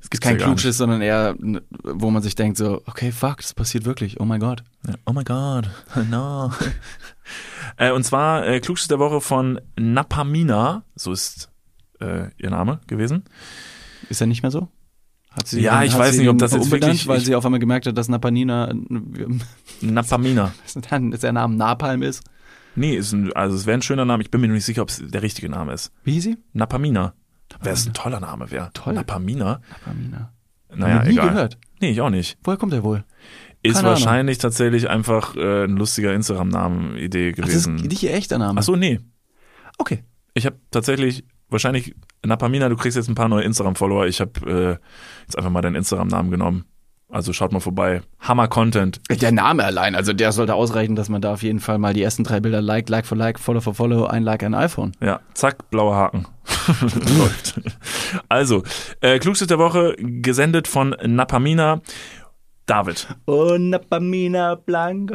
das gibt's Kein ja gar nicht. Klugschiss, sondern eher, n- wo man sich denkt so, okay, fuck, das passiert wirklich. Oh mein Gott. Oh my God, [laughs] no. äh, und zwar äh, Klugschiss der Woche von Napamina, so ist äh, ihr Name gewesen. Ist er nicht mehr so? Hat sie, Ja, ich weiß nicht, ob das jetzt wirklich- weil ich- sie auf einmal gemerkt hat, dass Napanina Napamina. [laughs] dann ist der Name Napalm ist. Nee, ist ein, also es wäre ein schöner Name. Ich bin mir nicht sicher, ob es der richtige Name ist. Wie hieß sie? Napamina. Wäre es ein toller Name, wäre. Toll. Napamina. Napamina. Naja, nie egal. gehört. Nee, ich auch nicht. Woher kommt er wohl? Ist Keine Ahnung. wahrscheinlich tatsächlich einfach äh, ein lustiger Instagram-Namen-Idee Ach, das ist gewesen. nicht ihr echter Name. Ach so, nee. Okay. Ich habe tatsächlich wahrscheinlich Napamina, du kriegst jetzt ein paar neue Instagram-Follower. Ich habe äh, jetzt einfach mal deinen Instagram-Namen genommen. Also schaut mal vorbei. Hammer Content. Der Name allein, also der sollte ausreichen, dass man da auf jeden Fall mal die ersten drei Bilder like, like for like, follow for follow, ein Like, ein iPhone. Ja, zack, blauer Haken. Läuft. [laughs] Also, äh, Klugschiss der Woche, gesendet von Napamina. David, Oh, Napamina Blanco.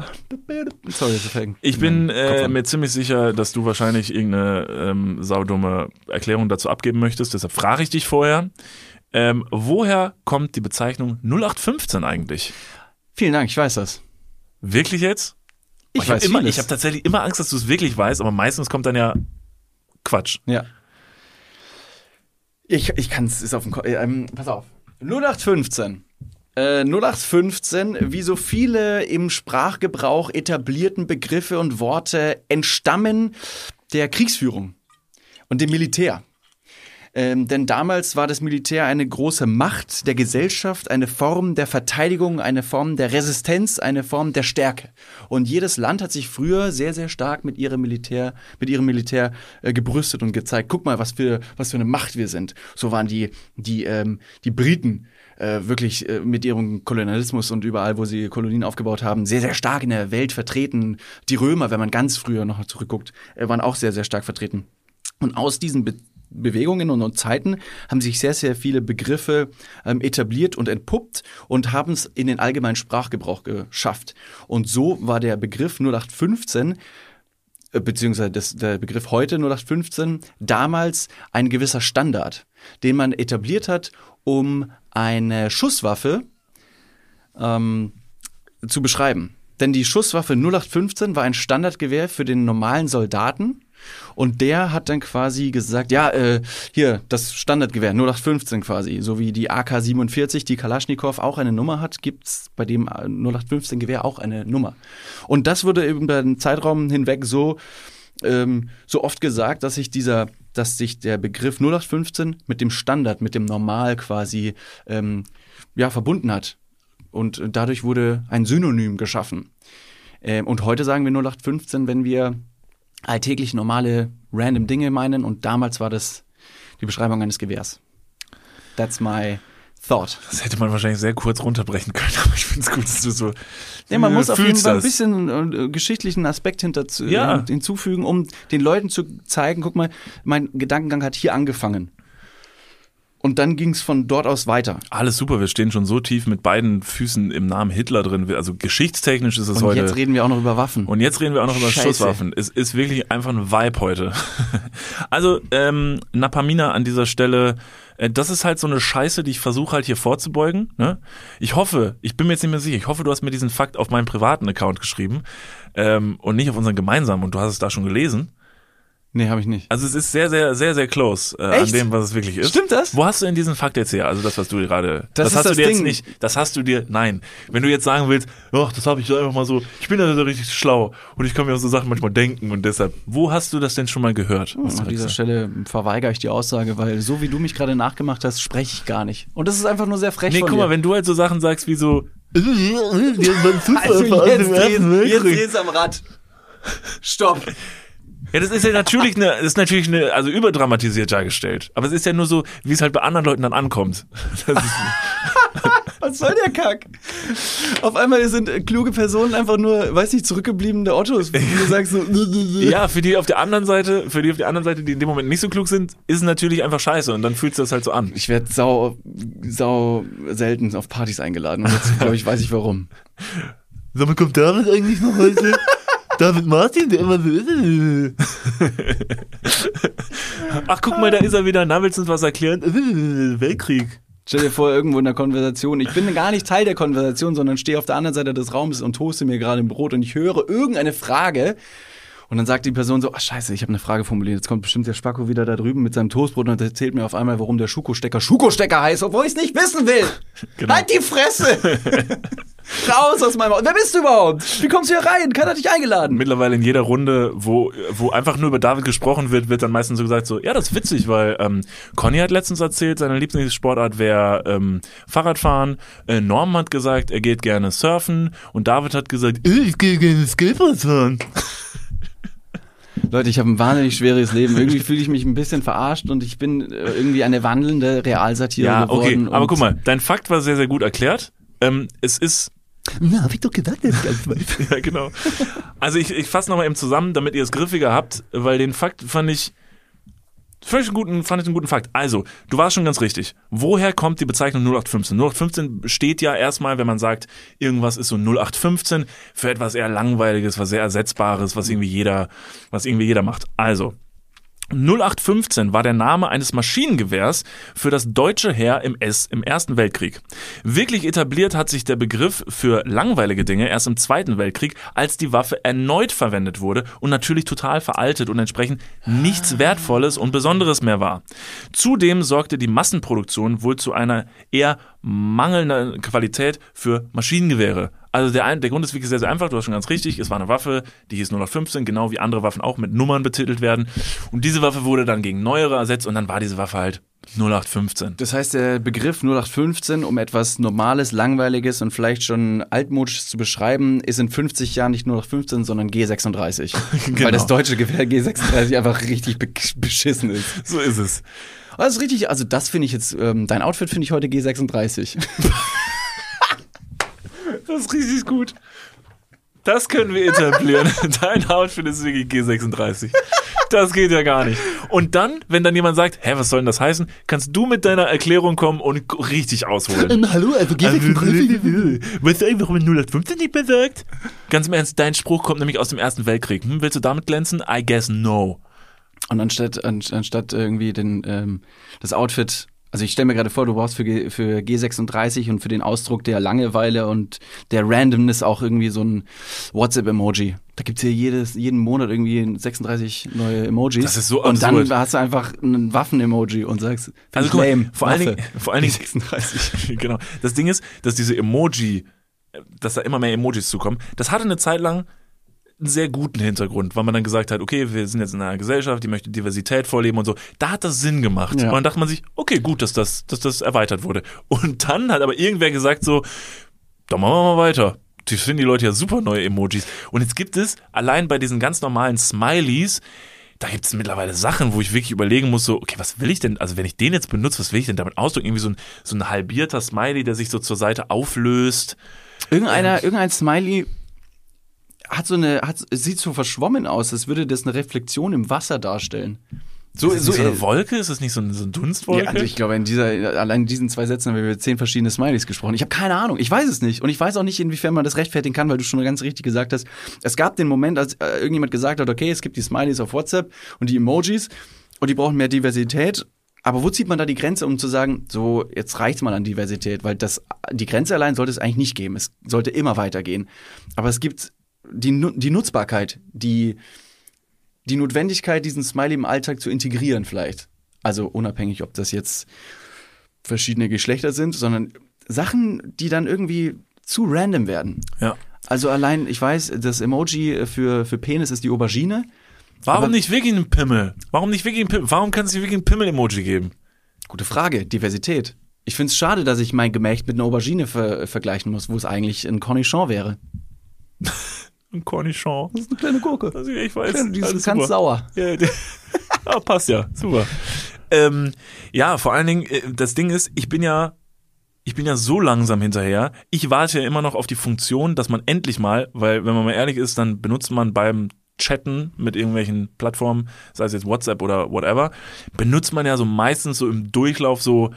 Sorry, das fängt. ich bin Kopf äh, mir ziemlich sicher, dass du wahrscheinlich irgendeine ähm, saudumme Erklärung dazu abgeben möchtest. Deshalb frage ich dich vorher. Ähm, woher kommt die Bezeichnung 0815 eigentlich? Vielen Dank, ich weiß das. Wirklich jetzt? Ich ich habe weiß immer, vieles. ich habe tatsächlich immer Angst, dass du es wirklich weißt, aber meistens kommt dann ja Quatsch. Ja. Ich, ich kann es, ist auf dem Ko ähm, Pass auf. 0815. Äh, 0815, wie so viele im Sprachgebrauch etablierten Begriffe und Worte entstammen der Kriegsführung und dem Militär. Ähm, denn damals war das Militär eine große Macht der Gesellschaft, eine Form der Verteidigung, eine Form der Resistenz, eine Form der Stärke. Und jedes Land hat sich früher sehr, sehr stark mit ihrem Militär, mit ihrem Militär äh, gebrüstet und gezeigt, guck mal, was für, was für eine Macht wir sind. So waren die, die, ähm, die Briten äh, wirklich äh, mit ihrem Kolonialismus und überall, wo sie Kolonien aufgebaut haben, sehr, sehr stark in der Welt vertreten. Die Römer, wenn man ganz früher noch zurückguckt, äh, waren auch sehr, sehr stark vertreten. Und aus diesen Bewegungen und, und, Zeiten haben sich sehr, sehr viele Begriffe ähm, etabliert und entpuppt und haben es in den allgemeinen Sprachgebrauch geschafft. Und so war der Begriff 0815 äh, beziehungsweise das, der Begriff heute 0815 damals ein gewisser Standard, den man etabliert hat, um eine Schusswaffe ähm, zu beschreiben. Denn die Schusswaffe 0815 war ein Standardgewehr für den normalen Soldaten. Und der hat dann quasi gesagt, ja, äh, hier, das Standardgewehr 0815 quasi, so wie die AK-47, die Kalaschnikow auch eine Nummer hat, gibt's bei dem 0815-Gewehr auch eine Nummer. Und das wurde über den Zeitraum hinweg so, ähm, so oft gesagt, dass sich dieser dass sich der Begriff 0815 mit dem Standard, mit dem Normal quasi ähm, ja, verbunden hat. Und dadurch wurde ein Synonym geschaffen. Ähm, und heute sagen wir 0815, wenn wir alltäglich normale random Dinge meinen. Und damals war das die Beschreibung eines Gewehrs. That's my thought. Das hätte man wahrscheinlich sehr kurz runterbrechen können, [laughs] aber ich finde es gut, dass du so. Ja, man muss auf jeden Fall ein bisschen äh, geschichtlichen Aspekt hinter, ja. hinzufügen, um den Leuten zu zeigen, guck mal, mein Gedankengang hat hier angefangen. Und dann ging es von dort aus weiter. Alles super, wir stehen schon so tief mit beiden Füßen im Namen Hitler drin. Also geschichtstechnisch ist es und heute. Und jetzt reden wir auch noch über Waffen. Und jetzt reden wir auch noch über Scheiße. Schusswaffen. Es ist wirklich einfach ein Vibe heute. [laughs] also ähm, Napamina an dieser Stelle äh, das ist halt so eine Scheiße, die ich versuche halt hier vorzubeugen. Ne? Ich hoffe, ich bin mir jetzt nicht mehr sicher, ich hoffe, du hast mir diesen Fakt auf meinem privaten Account geschrieben ähm, und nicht auf unseren gemeinsamen und du hast es da schon gelesen. Nee, habe ich nicht. Also es ist sehr, sehr, sehr, sehr close äh, an dem, was es wirklich ist. Stimmt das? Wo hast du denn diesen Fakt jetzt her? Also das, was du gerade. Das, das hast das du dir Ding. jetzt nicht. Das hast du dir. Nein. Wenn du jetzt sagen willst, ach, das habe ich einfach mal so. Ich bin ja so richtig schlau und ich kann mir auch so Sachen manchmal denken und deshalb. Wo hast du das denn schon mal gehört? Hm, an dieser Stelle verweigere ich die Aussage, weil so wie du mich gerade nachgemacht hast, spreche ich gar nicht. Und das ist einfach nur sehr frech. Nee, von guck dir. mal, wenn du halt so Sachen sagst wie so. [laughs] also jetzt drehst, jetzt drehst am Rad. Stopp. Ja, das ist ja natürlich eine, das ist natürlich eine, also überdramatisiert dargestellt. Aber es ist ja nur so, wie es halt bei anderen Leuten dann ankommt. [laughs] [laughs] Was soll der Kack? Auf einmal sind kluge Personen einfach nur, weiß nicht, zurückgebliebene Ottos. Du sagst so. ja, für die auf der anderen Seite, für die auf der anderen Seite, die in dem Moment nicht so klug sind, ist es natürlich einfach scheiße und dann fühlt sich das halt so an. Ich werde sau, sau selten auf Partys eingeladen und jetzt, glaube ich, weiß ich warum. Sag mal, kommt David eigentlich noch heute? [laughs] David Martin, der immer so ist. Ach, guck mal, da ist er wieder. Na, willst du uns was erklären? Weltkrieg. Stell dir vor, irgendwo in der Konversation, ich bin gar nicht Teil der Konversation, sondern stehe auf der anderen Seite des Raumes und toaste mir gerade ein Brot und ich höre irgendeine Frage und dann sagt die Person so, ach scheiße, ich habe eine Frage formuliert. Jetzt kommt bestimmt der Spacko wieder da drüben mit seinem Toastbrot und erzählt mir auf einmal, warum der Schuko-Stecker Schuko-Stecker heißt, obwohl ich es nicht wissen will. [laughs] Genau. Halt die Fresse! [laughs] Raus aus meinem Haus. Wer bist du überhaupt? Wie kommst du hier rein? Keiner hat dich eingeladen. Mittlerweile in jeder Runde, wo, wo einfach nur über David gesprochen wird, wird dann meistens so gesagt, so, ja, das ist witzig, weil ähm, Conny hat letztens erzählt, seine Lieblingssportart wäre ähm, Fahrradfahren. Äh, Norm hat gesagt, er geht gerne surfen. Und David hat gesagt, ich gehe gerne Skateboard fahren. [laughs] Leute, ich habe ein wahnsinnig schweres Leben. Irgendwie [laughs] fühle ich mich ein bisschen verarscht und ich bin äh, irgendwie eine wandelnde Realsatire ja, geworden. Okay, aber guck mal, dein Fakt war sehr, sehr gut erklärt. Ähm, es ist na, hab ich doch gesagt, dass ich [laughs] ja, genau. Also ich, ich fasse nochmal eben zusammen, damit ihr es griffiger habt, weil den Fakt fand ich Völlig einen guten, fand ich einen guten Fakt. Also, du warst schon ganz richtig. Woher kommt die Bezeichnung 0815? 0815 steht ja erstmal, wenn man sagt, irgendwas ist so 0815 für etwas eher langweiliges, was sehr ersetzbares, was irgendwie jeder, was irgendwie jeder macht. Also, 0815 war der Name eines Maschinengewehrs für das deutsche Heer im S im Ersten Weltkrieg. Wirklich etabliert hat sich der Begriff für langweilige Dinge erst im Zweiten Weltkrieg, als die Waffe erneut verwendet wurde und natürlich total veraltet und entsprechend nichts Wertvolles und Besonderes mehr war. Zudem sorgte die Massenproduktion wohl zu einer eher mangelnder Qualität für Maschinengewehre. Also der, ein, der Grund ist wirklich sehr, sehr einfach. Du hast schon ganz richtig. Es war eine Waffe, die hieß 0815, genau wie andere Waffen auch mit Nummern betitelt werden. Und diese Waffe wurde dann gegen neuere ersetzt und dann war diese Waffe halt 0815. Das heißt, der Begriff 0815, um etwas Normales, Langweiliges und vielleicht schon altmodisches zu beschreiben, ist in 50 Jahren nicht 0815, sondern G36. Genau. [laughs] Weil das deutsche Gewehr G36 einfach richtig be beschissen ist. So ist es. Das ist richtig, also das finde ich jetzt, ähm, dein Outfit finde ich heute G36. [laughs] Das ist richtig gut. Das können wir etablieren. [laughs] Dein Outfit ist wirklich G36. Das geht ja gar nicht. Und dann, wenn dann jemand sagt, hä, was soll denn das heißen, kannst du mit deiner Erklärung kommen und richtig ausholen. hallo, also Weißt du eigentlich, warum man 015 nicht mehr sagt? Ganz im Ernst, dein Spruch kommt nämlich aus dem Ersten Weltkrieg. Hm, willst du damit glänzen? I guess no. Und anstatt, an, anstatt irgendwie den, ähm, das Outfit, also ich stelle mir gerade vor, du brauchst für, G, für G36 und für den Ausdruck der Langeweile und der Randomness auch irgendwie so ein WhatsApp-Emoji. Da gibt's hier jedes, jeden Monat irgendwie 36 neue Emojis. Das ist so Und dann absurd. hast du einfach ein Waffen-Emoji und sagst, Also guck lame, vor allen. Dingen, vor allen Dingen, 36. [laughs] genau. Das Ding ist, dass diese Emoji, dass da immer mehr Emojis zukommen, das hatte eine Zeit lang einen sehr guten Hintergrund, weil man dann gesagt hat, okay, wir sind jetzt in einer Gesellschaft, die möchte Diversität vorleben und so. Da hat das Sinn gemacht. Ja. Und dann dachte man sich, okay, gut, dass das, dass das erweitert wurde. Und dann hat aber irgendwer gesagt so, dann machen wir mal weiter. Die finden die Leute ja super neue Emojis. Und jetzt gibt es allein bei diesen ganz normalen Smileys, da gibt es mittlerweile Sachen, wo ich wirklich überlegen muss, so, okay, was will ich denn, also wenn ich den jetzt benutze, was will ich denn damit ausdrücken? Irgendwie so ein, so ein halbierter Smiley, der sich so zur Seite auflöst. Irgendeiner, irgendein Smiley hat so eine, hat, sieht so verschwommen aus, als würde das eine Reflexion im Wasser darstellen. So, ist so äh, eine Wolke? Ist das nicht so, ein, so eine Dunstwolke? Ja, also ich glaube, in dieser, allein in diesen zwei Sätzen haben wir über zehn verschiedene Smileys gesprochen. Ich habe keine Ahnung. Ich weiß es nicht. Und ich weiß auch nicht, inwiefern man das rechtfertigen kann, weil du schon ganz richtig gesagt hast. Es gab den Moment, als äh, irgendjemand gesagt hat, okay, es gibt die Smileys auf WhatsApp und die Emojis und die brauchen mehr Diversität. Aber wo zieht man da die Grenze, um zu sagen, so, jetzt reicht's mal an Diversität? Weil das, die Grenze allein sollte es eigentlich nicht geben. Es sollte immer weitergehen. Aber es gibt die, die Nutzbarkeit, die, die Notwendigkeit, diesen Smiley im Alltag zu integrieren vielleicht. Also unabhängig, ob das jetzt verschiedene Geschlechter sind, sondern Sachen, die dann irgendwie zu random werden. ja. Also allein, ich weiß, das Emoji für, für Penis ist die Aubergine. Warum nicht wirklich ein Pimmel? Warum nicht wirklich ein Pimmel? Warum kann es nicht wirklich ein Pimmel-Emoji geben? Gute Frage, Diversität. Ich finde es schade, dass ich mein Gemächt mit einer Aubergine ver vergleichen muss, wo es eigentlich ein Cornichon wäre. [laughs] Ein Cornichon. Das ist eine kleine Gurke. Also ich weiß. Die ist ganz super. sauer. Ja, die- [laughs] ah, passt ja, super. Ähm, ja, vor allen Dingen, äh, das Ding ist, ich bin ja, ich bin ja so langsam hinterher. Ich warte ja immer noch auf die Funktion, dass man endlich mal, weil wenn man mal ehrlich ist, dann benutzt man beim Chatten mit irgendwelchen Plattformen, sei es jetzt WhatsApp oder whatever, benutzt man ja so meistens so im Durchlauf so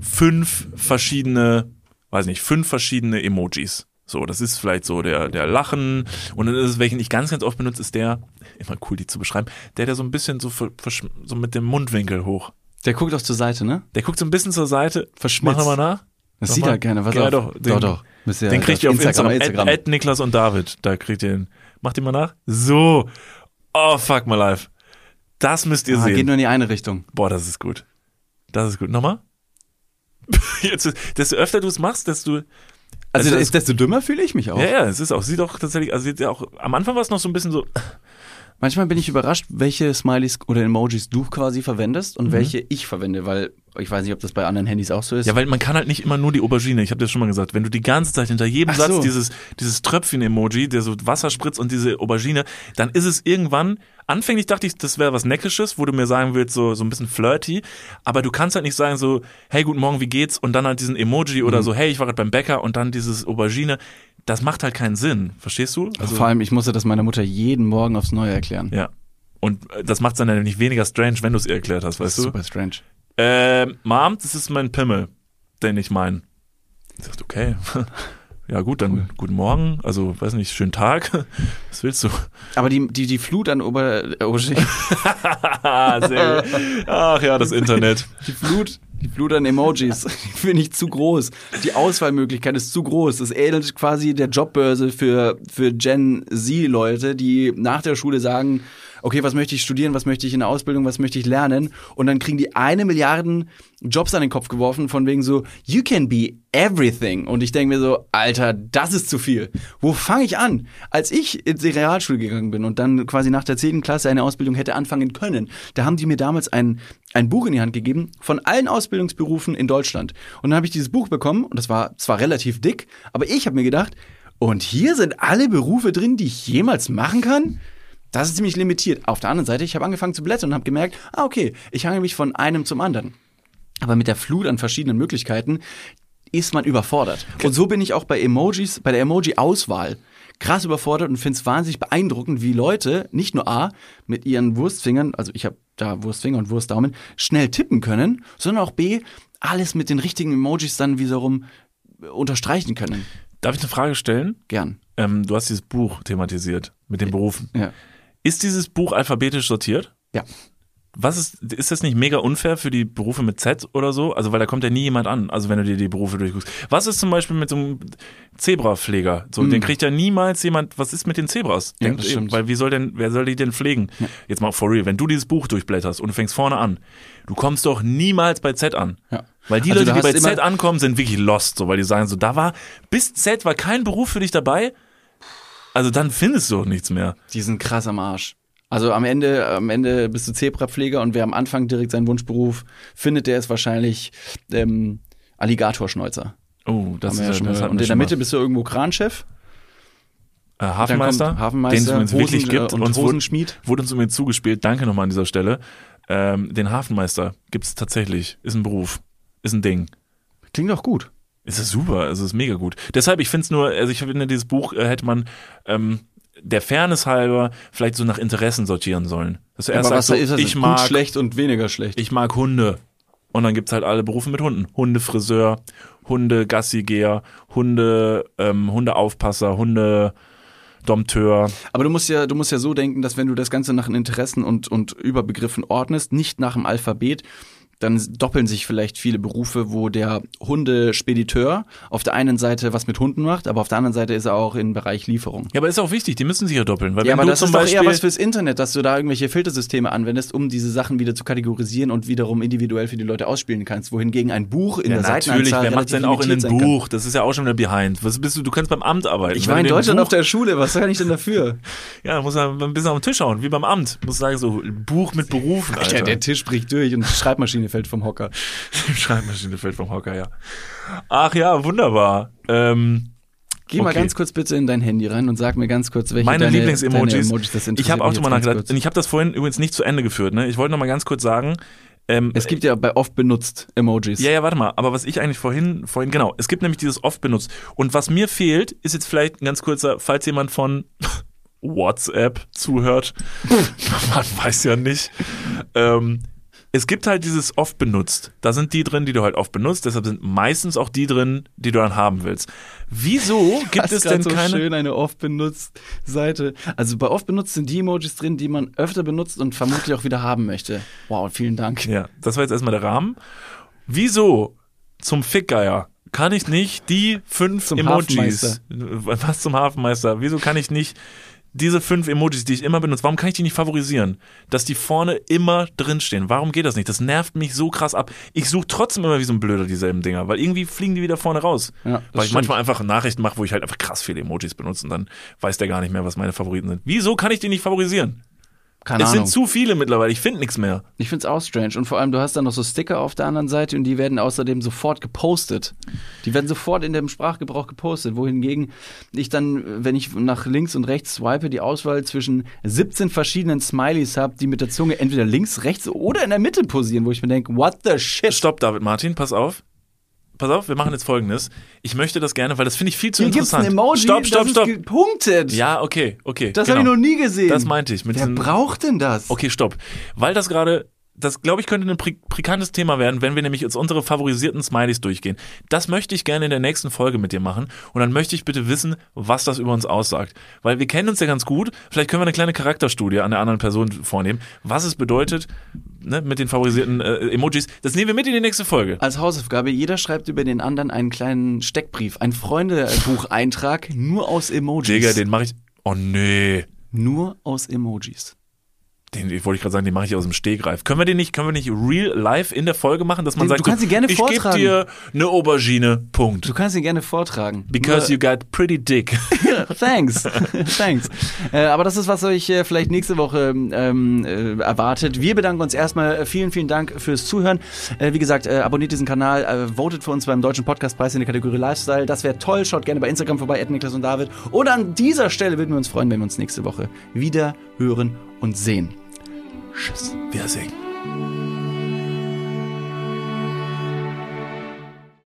fünf verschiedene, weiß nicht, fünf verschiedene Emojis. So, das ist vielleicht so der, der Lachen. Und dann ist es, welchen ich ganz, ganz oft benutze, ist der, immer cool, die zu beschreiben, der, der so ein bisschen so, so mit dem Mundwinkel hoch. Der guckt auch zur Seite, ne? Der guckt so ein bisschen zur Seite. Verschmitzt. Mach nochmal nach. Das sieht er gerne. Was Ja, auf? doch, den- doch, doch. Müsst ihr Den kriegt ihr auf Instagram. Instagram. At, at Niklas und David. Da kriegt ihr den. Macht ihn mal nach. So. Oh, fuck my life. Das müsst ihr ah, sehen. geht nur in die eine Richtung. Boah, das ist gut. Das ist gut. Nochmal? [laughs] Jetzt, desto öfter du es machst, desto. Also, das ist, desto dümmer fühle ich mich auch. Ja, ja, es ist auch, sieht auch tatsächlich, also sieht ja auch, am Anfang war es noch so ein bisschen so, Manchmal bin ich überrascht, welche Smileys oder Emojis du quasi verwendest Mhm. und welche ich verwende, weil ich weiß nicht, ob das bei anderen Handys auch so ist. ja, weil man kann halt nicht immer nur die Aubergine, ich habe das schon mal gesagt, wenn du die ganze Zeit hinter jedem Ach Satz so. dieses, dieses Tröpfchen-Emoji, der so Wasser spritzt und diese Aubergine, dann ist es irgendwann, anfänglich dachte ich, das wäre was Neckisches, wo du mir sagen willst, so, so ein bisschen flirty, aber du kannst halt nicht sagen so, hey, guten Morgen, wie geht's? Und dann halt diesen Emoji Mhm. oder so, hey, ich war gerade beim Bäcker und dann dieses Aubergine, das macht halt keinen Sinn, verstehst du? Also, Vor allem, ich musste das meiner Mutter jeden Morgen aufs Neue erklären. ja. Und äh, das macht es dann ja nicht weniger strange, wenn du es ihr erklärt hast, weißt du? Super strange. Ähm, Mom, das ist mein Pimmel, den ich meine. Ich dachte, okay. [laughs] Ja gut, dann guten Morgen, also weiß nicht, schönen Tag. [laughs] Was willst du? Aber die, die, die Flut an Ober, äh, [laughs] gut. Ach ja, das Internet. die Flut, die Flut an Emojis finde ich zu groß. Die Auswahlmöglichkeit ist zu groß. Das ähnelt quasi der Jobbörse für, für Gen Z-Leute, die nach der Schule sagen, okay, was möchte ich studieren, was möchte ich in der Ausbildung, was möchte ich lernen? Und dann kriegen die eine Milliarden Jobs an den Kopf geworfen, von wegen so, you can be everything. Und ich denke mir so, Alter, das ist zu viel. Wo fange ich an? Als ich in die Realschule gegangen bin und dann quasi nach der 10. Klasse eine Ausbildung hätte anfangen können, da haben die mir damals ein, ein Buch in die Hand gegeben von allen Ausbildungsberufen in Deutschland. Und dann habe ich dieses Buch bekommen und das war zwar relativ dick, aber ich habe mir gedacht, und hier sind alle Berufe drin, die ich jemals machen kann? Das ist ziemlich limitiert. Auf der anderen Seite, ich habe angefangen zu blättern und habe gemerkt, ah, okay, ich hange mich von einem zum anderen. Aber mit der Flut an verschiedenen Möglichkeiten ist man überfordert. Und so bin ich auch bei Emojis, bei der Emoji-Auswahl krass überfordert und finde es wahnsinnig beeindruckend, wie Leute nicht nur A mit ihren Wurstfingern, also ich habe da Wurstfinger und Wurstdaumen, schnell tippen können, sondern auch B alles mit den richtigen Emojis dann wiederum unterstreichen können. Darf ich eine Frage stellen? Gern. Ähm, du hast dieses Buch thematisiert mit den Berufen. Ja. Ist dieses Buch alphabetisch sortiert? Ja. Was ist, ist das nicht mega unfair für die Berufe mit Z oder so? Also, weil da kommt ja nie jemand an, also wenn du dir die Berufe durchguckst. Was ist zum Beispiel mit so einem Zebrapfleger? So, den kriegt ja niemals jemand, was ist mit den Zebras? Ja, Denkt eben, weil wie soll denn, wer soll die denn pflegen? Jetzt mal for real, wenn du dieses Buch durchblätterst und du fängst vorne an, du kommst doch niemals bei Z an. Ja. Weil die Also Leute, die bei Z ankommen, sind wirklich lost, so, weil die sagen so, da war, bis Z war kein Beruf für dich dabei. Also dann findest du auch nichts mehr. Die sind krass am Arsch. Also am Ende, am Ende bist du Zebrapfleger und wer am Anfang direkt seinen Wunschberuf findet, der ist wahrscheinlich ähm, Alligatorschneuzer. Oh, das ist ja schon das und in der. Mitte bist du irgendwo Kranchef. Äh, Hafenmeister, Hafenmeister, den es übrigens wirklich Hosen- gibt. und uns wurde, Hosenschmied. wurde uns übrigens zugespielt. Danke nochmal an dieser Stelle. Ähm, den Hafenmeister gibt es tatsächlich. Ist ein Beruf. Ist ein Ding. Klingt doch gut. Es ist super, es ist mega gut. Deshalb, ich finde es nur, also ich finde, dieses Buch äh, hätte man ähm, der Fairness halber vielleicht so nach Interessen sortieren sollen. Dass du erst Aber was da ist, so, das ich gut, mag, schlecht und weniger schlecht. ich mag Hunde. Und dann gibt's halt alle Berufe mit Hunden. Hundefriseur, Hunde-Gassigeher, Hunde, ähm, Hundeaufpasser, Hunde, Dompteur. Aber du musst ja, du musst ja so denken, dass wenn du das Ganze nach den Interessen und, und Überbegriffen ordnest, nicht nach dem Alphabet, dann doppeln sich vielleicht viele Berufe, wo der Hundespediteur auf der einen Seite was mit Hunden macht, aber auf der anderen Seite ist er auch im Bereich Lieferung. Ja, aber ist auch wichtig, die müssen sich ja doppeln. Weil Ja, aber das zum ist doch eher was fürs Internet, dass du da irgendwelche Filtersysteme anwendest, um diese Sachen wieder zu kategorisieren und wiederum individuell für die Leute ausspielen kannst. Wohingegen ein Buch in ja, der natürlich, Seitenanzahl wer macht denn auch in einem. Buch? Das ist ja auch schon wieder behind. Was bist du? Du kannst beim Amt arbeiten. Ich war in Deutschland Buch, auf der Schule, was kann ich denn dafür? [laughs] Ja, muss er ein bisschen auf den Tisch hauen, wie beim Amt. Muss sagen, so Buch mit Berufen, Alter. Der, der Tisch bricht durch und die Schreibmaschine fällt vom Hocker. [laughs] Die Schreibmaschine fällt vom Hocker, ja. Ach ja, wunderbar. Ähm, Geh mal Okay. ganz kurz bitte in dein Handy rein und sag mir ganz kurz, welche meine deine, Lieblingsemojis. deine Emojis das ich habe auch drüber nachgedacht. Und ich habe das vorhin übrigens nicht zu Ende geführt. Ne? Ich wollte noch mal ganz kurz sagen. Ähm, Es gibt ja bei oft benutzt Emojis. Ja, ja, warte mal. Aber was ich eigentlich vorhin, vorhin, genau, es gibt nämlich dieses oft benutzt. Und was mir fehlt, ist jetzt vielleicht ein ganz kurzer, falls jemand von [laughs] WhatsApp zuhört, [laughs] man weiß ja nicht. Ähm, es gibt halt dieses oft benutzt. Da sind die drin, die du halt oft benutzt. Deshalb sind meistens auch die drin, die du dann haben willst. Wieso [laughs] gibt Hast es denn so keine? schön eine oft benutzt Seite. Also bei oft benutzt sind die Emojis drin, die man öfter benutzt und vermutlich auch wieder haben möchte. Wow, vielen Dank. Ja, das war jetzt erstmal der Rahmen. Wieso zum Fickgeier kann ich nicht die fünf Zum Emojis, was zum Hafenmeister, wieso kann ich nicht diese fünf Emojis, die ich immer benutze, warum kann ich die nicht favorisieren? Dass die vorne immer drinstehen. Warum geht das nicht? Das nervt mich so krass ab. Ich suche trotzdem immer wie so ein Blöder dieselben Dinger, weil irgendwie fliegen die wieder vorne raus. Ja, weil ich stimmt. manchmal einfach Nachrichten mache, wo ich halt einfach krass viele Emojis benutze und dann weiß der gar nicht mehr, was meine Favoriten sind. Wieso kann ich die nicht favorisieren? Keine es Ahnung. sind zu viele mittlerweile, ich finde nichts mehr. Ich find's auch strange. Und vor allem, du hast dann noch so Sticker auf der anderen Seite und die werden außerdem sofort gepostet. Die werden sofort in dem Sprachgebrauch gepostet. Wohingegen ich dann, wenn ich nach links und rechts swipe, die Auswahl zwischen 17 verschiedenen Smileys habe, die mit der Zunge entweder links, rechts oder in der Mitte posieren, wo ich mir denke, what the shit? Stopp, David Martin, pass auf. Pass auf, wir machen jetzt folgendes. Ich möchte das gerne, weil das finde ich viel zu Hier gibt's interessant. ein Emoji, stopp, stopp, das stopp. ist gepunktet. Ja, okay, okay. das genau. habe ich noch nie gesehen. Das meinte ich. Mit Wer diesem, braucht denn das? okay, stopp. Weil das gerade, das glaube ich könnte ein pri- pikantes Thema werden, wenn wir nämlich jetzt unsere favorisierten Smileys durchgehen. Das möchte ich gerne in der nächsten Folge mit dir machen. Und dann möchte ich bitte wissen, was das über uns aussagt. Weil wir kennen uns ja ganz gut. Vielleicht können wir eine kleine Charakterstudie an der anderen Person vornehmen, was es bedeutet, ne, mit den favorisierten äh, Emojis. Das nehmen wir mit in die nächste Folge. Als Hausaufgabe, jeder schreibt über den anderen einen kleinen Steckbrief, einen Freundebucheintrag nur aus Emojis. Digga, den mache ich. Oh nee. Nur aus Emojis. Den wollte ich gerade sagen, den mache ich aus dem Stegreif. Können wir den nicht, können wir nicht real live in der Folge machen, dass man Du sagt, kannst so, ihn gerne ich gebe dir eine Aubergine, Punkt. Du kannst ihn gerne vortragen. Because you got pretty dick. [laughs] Thanks. [laughs] Thanks. Äh, aber das ist, was euch äh, vielleicht nächste Woche ähm, äh, erwartet. Wir bedanken uns erstmal. Äh, Vielen, vielen Dank fürs Zuhören. Äh, wie gesagt, äh, abonniert diesen Kanal, votet für uns beim Deutschen Podcastpreis in der Kategorie Lifestyle. Das wäre toll. Schaut gerne bei Instagram vorbei, Niklas und David. Und an dieser Stelle würden wir uns freuen, wenn wir uns nächste Woche wieder hören und sehen. Tschüss. Singen.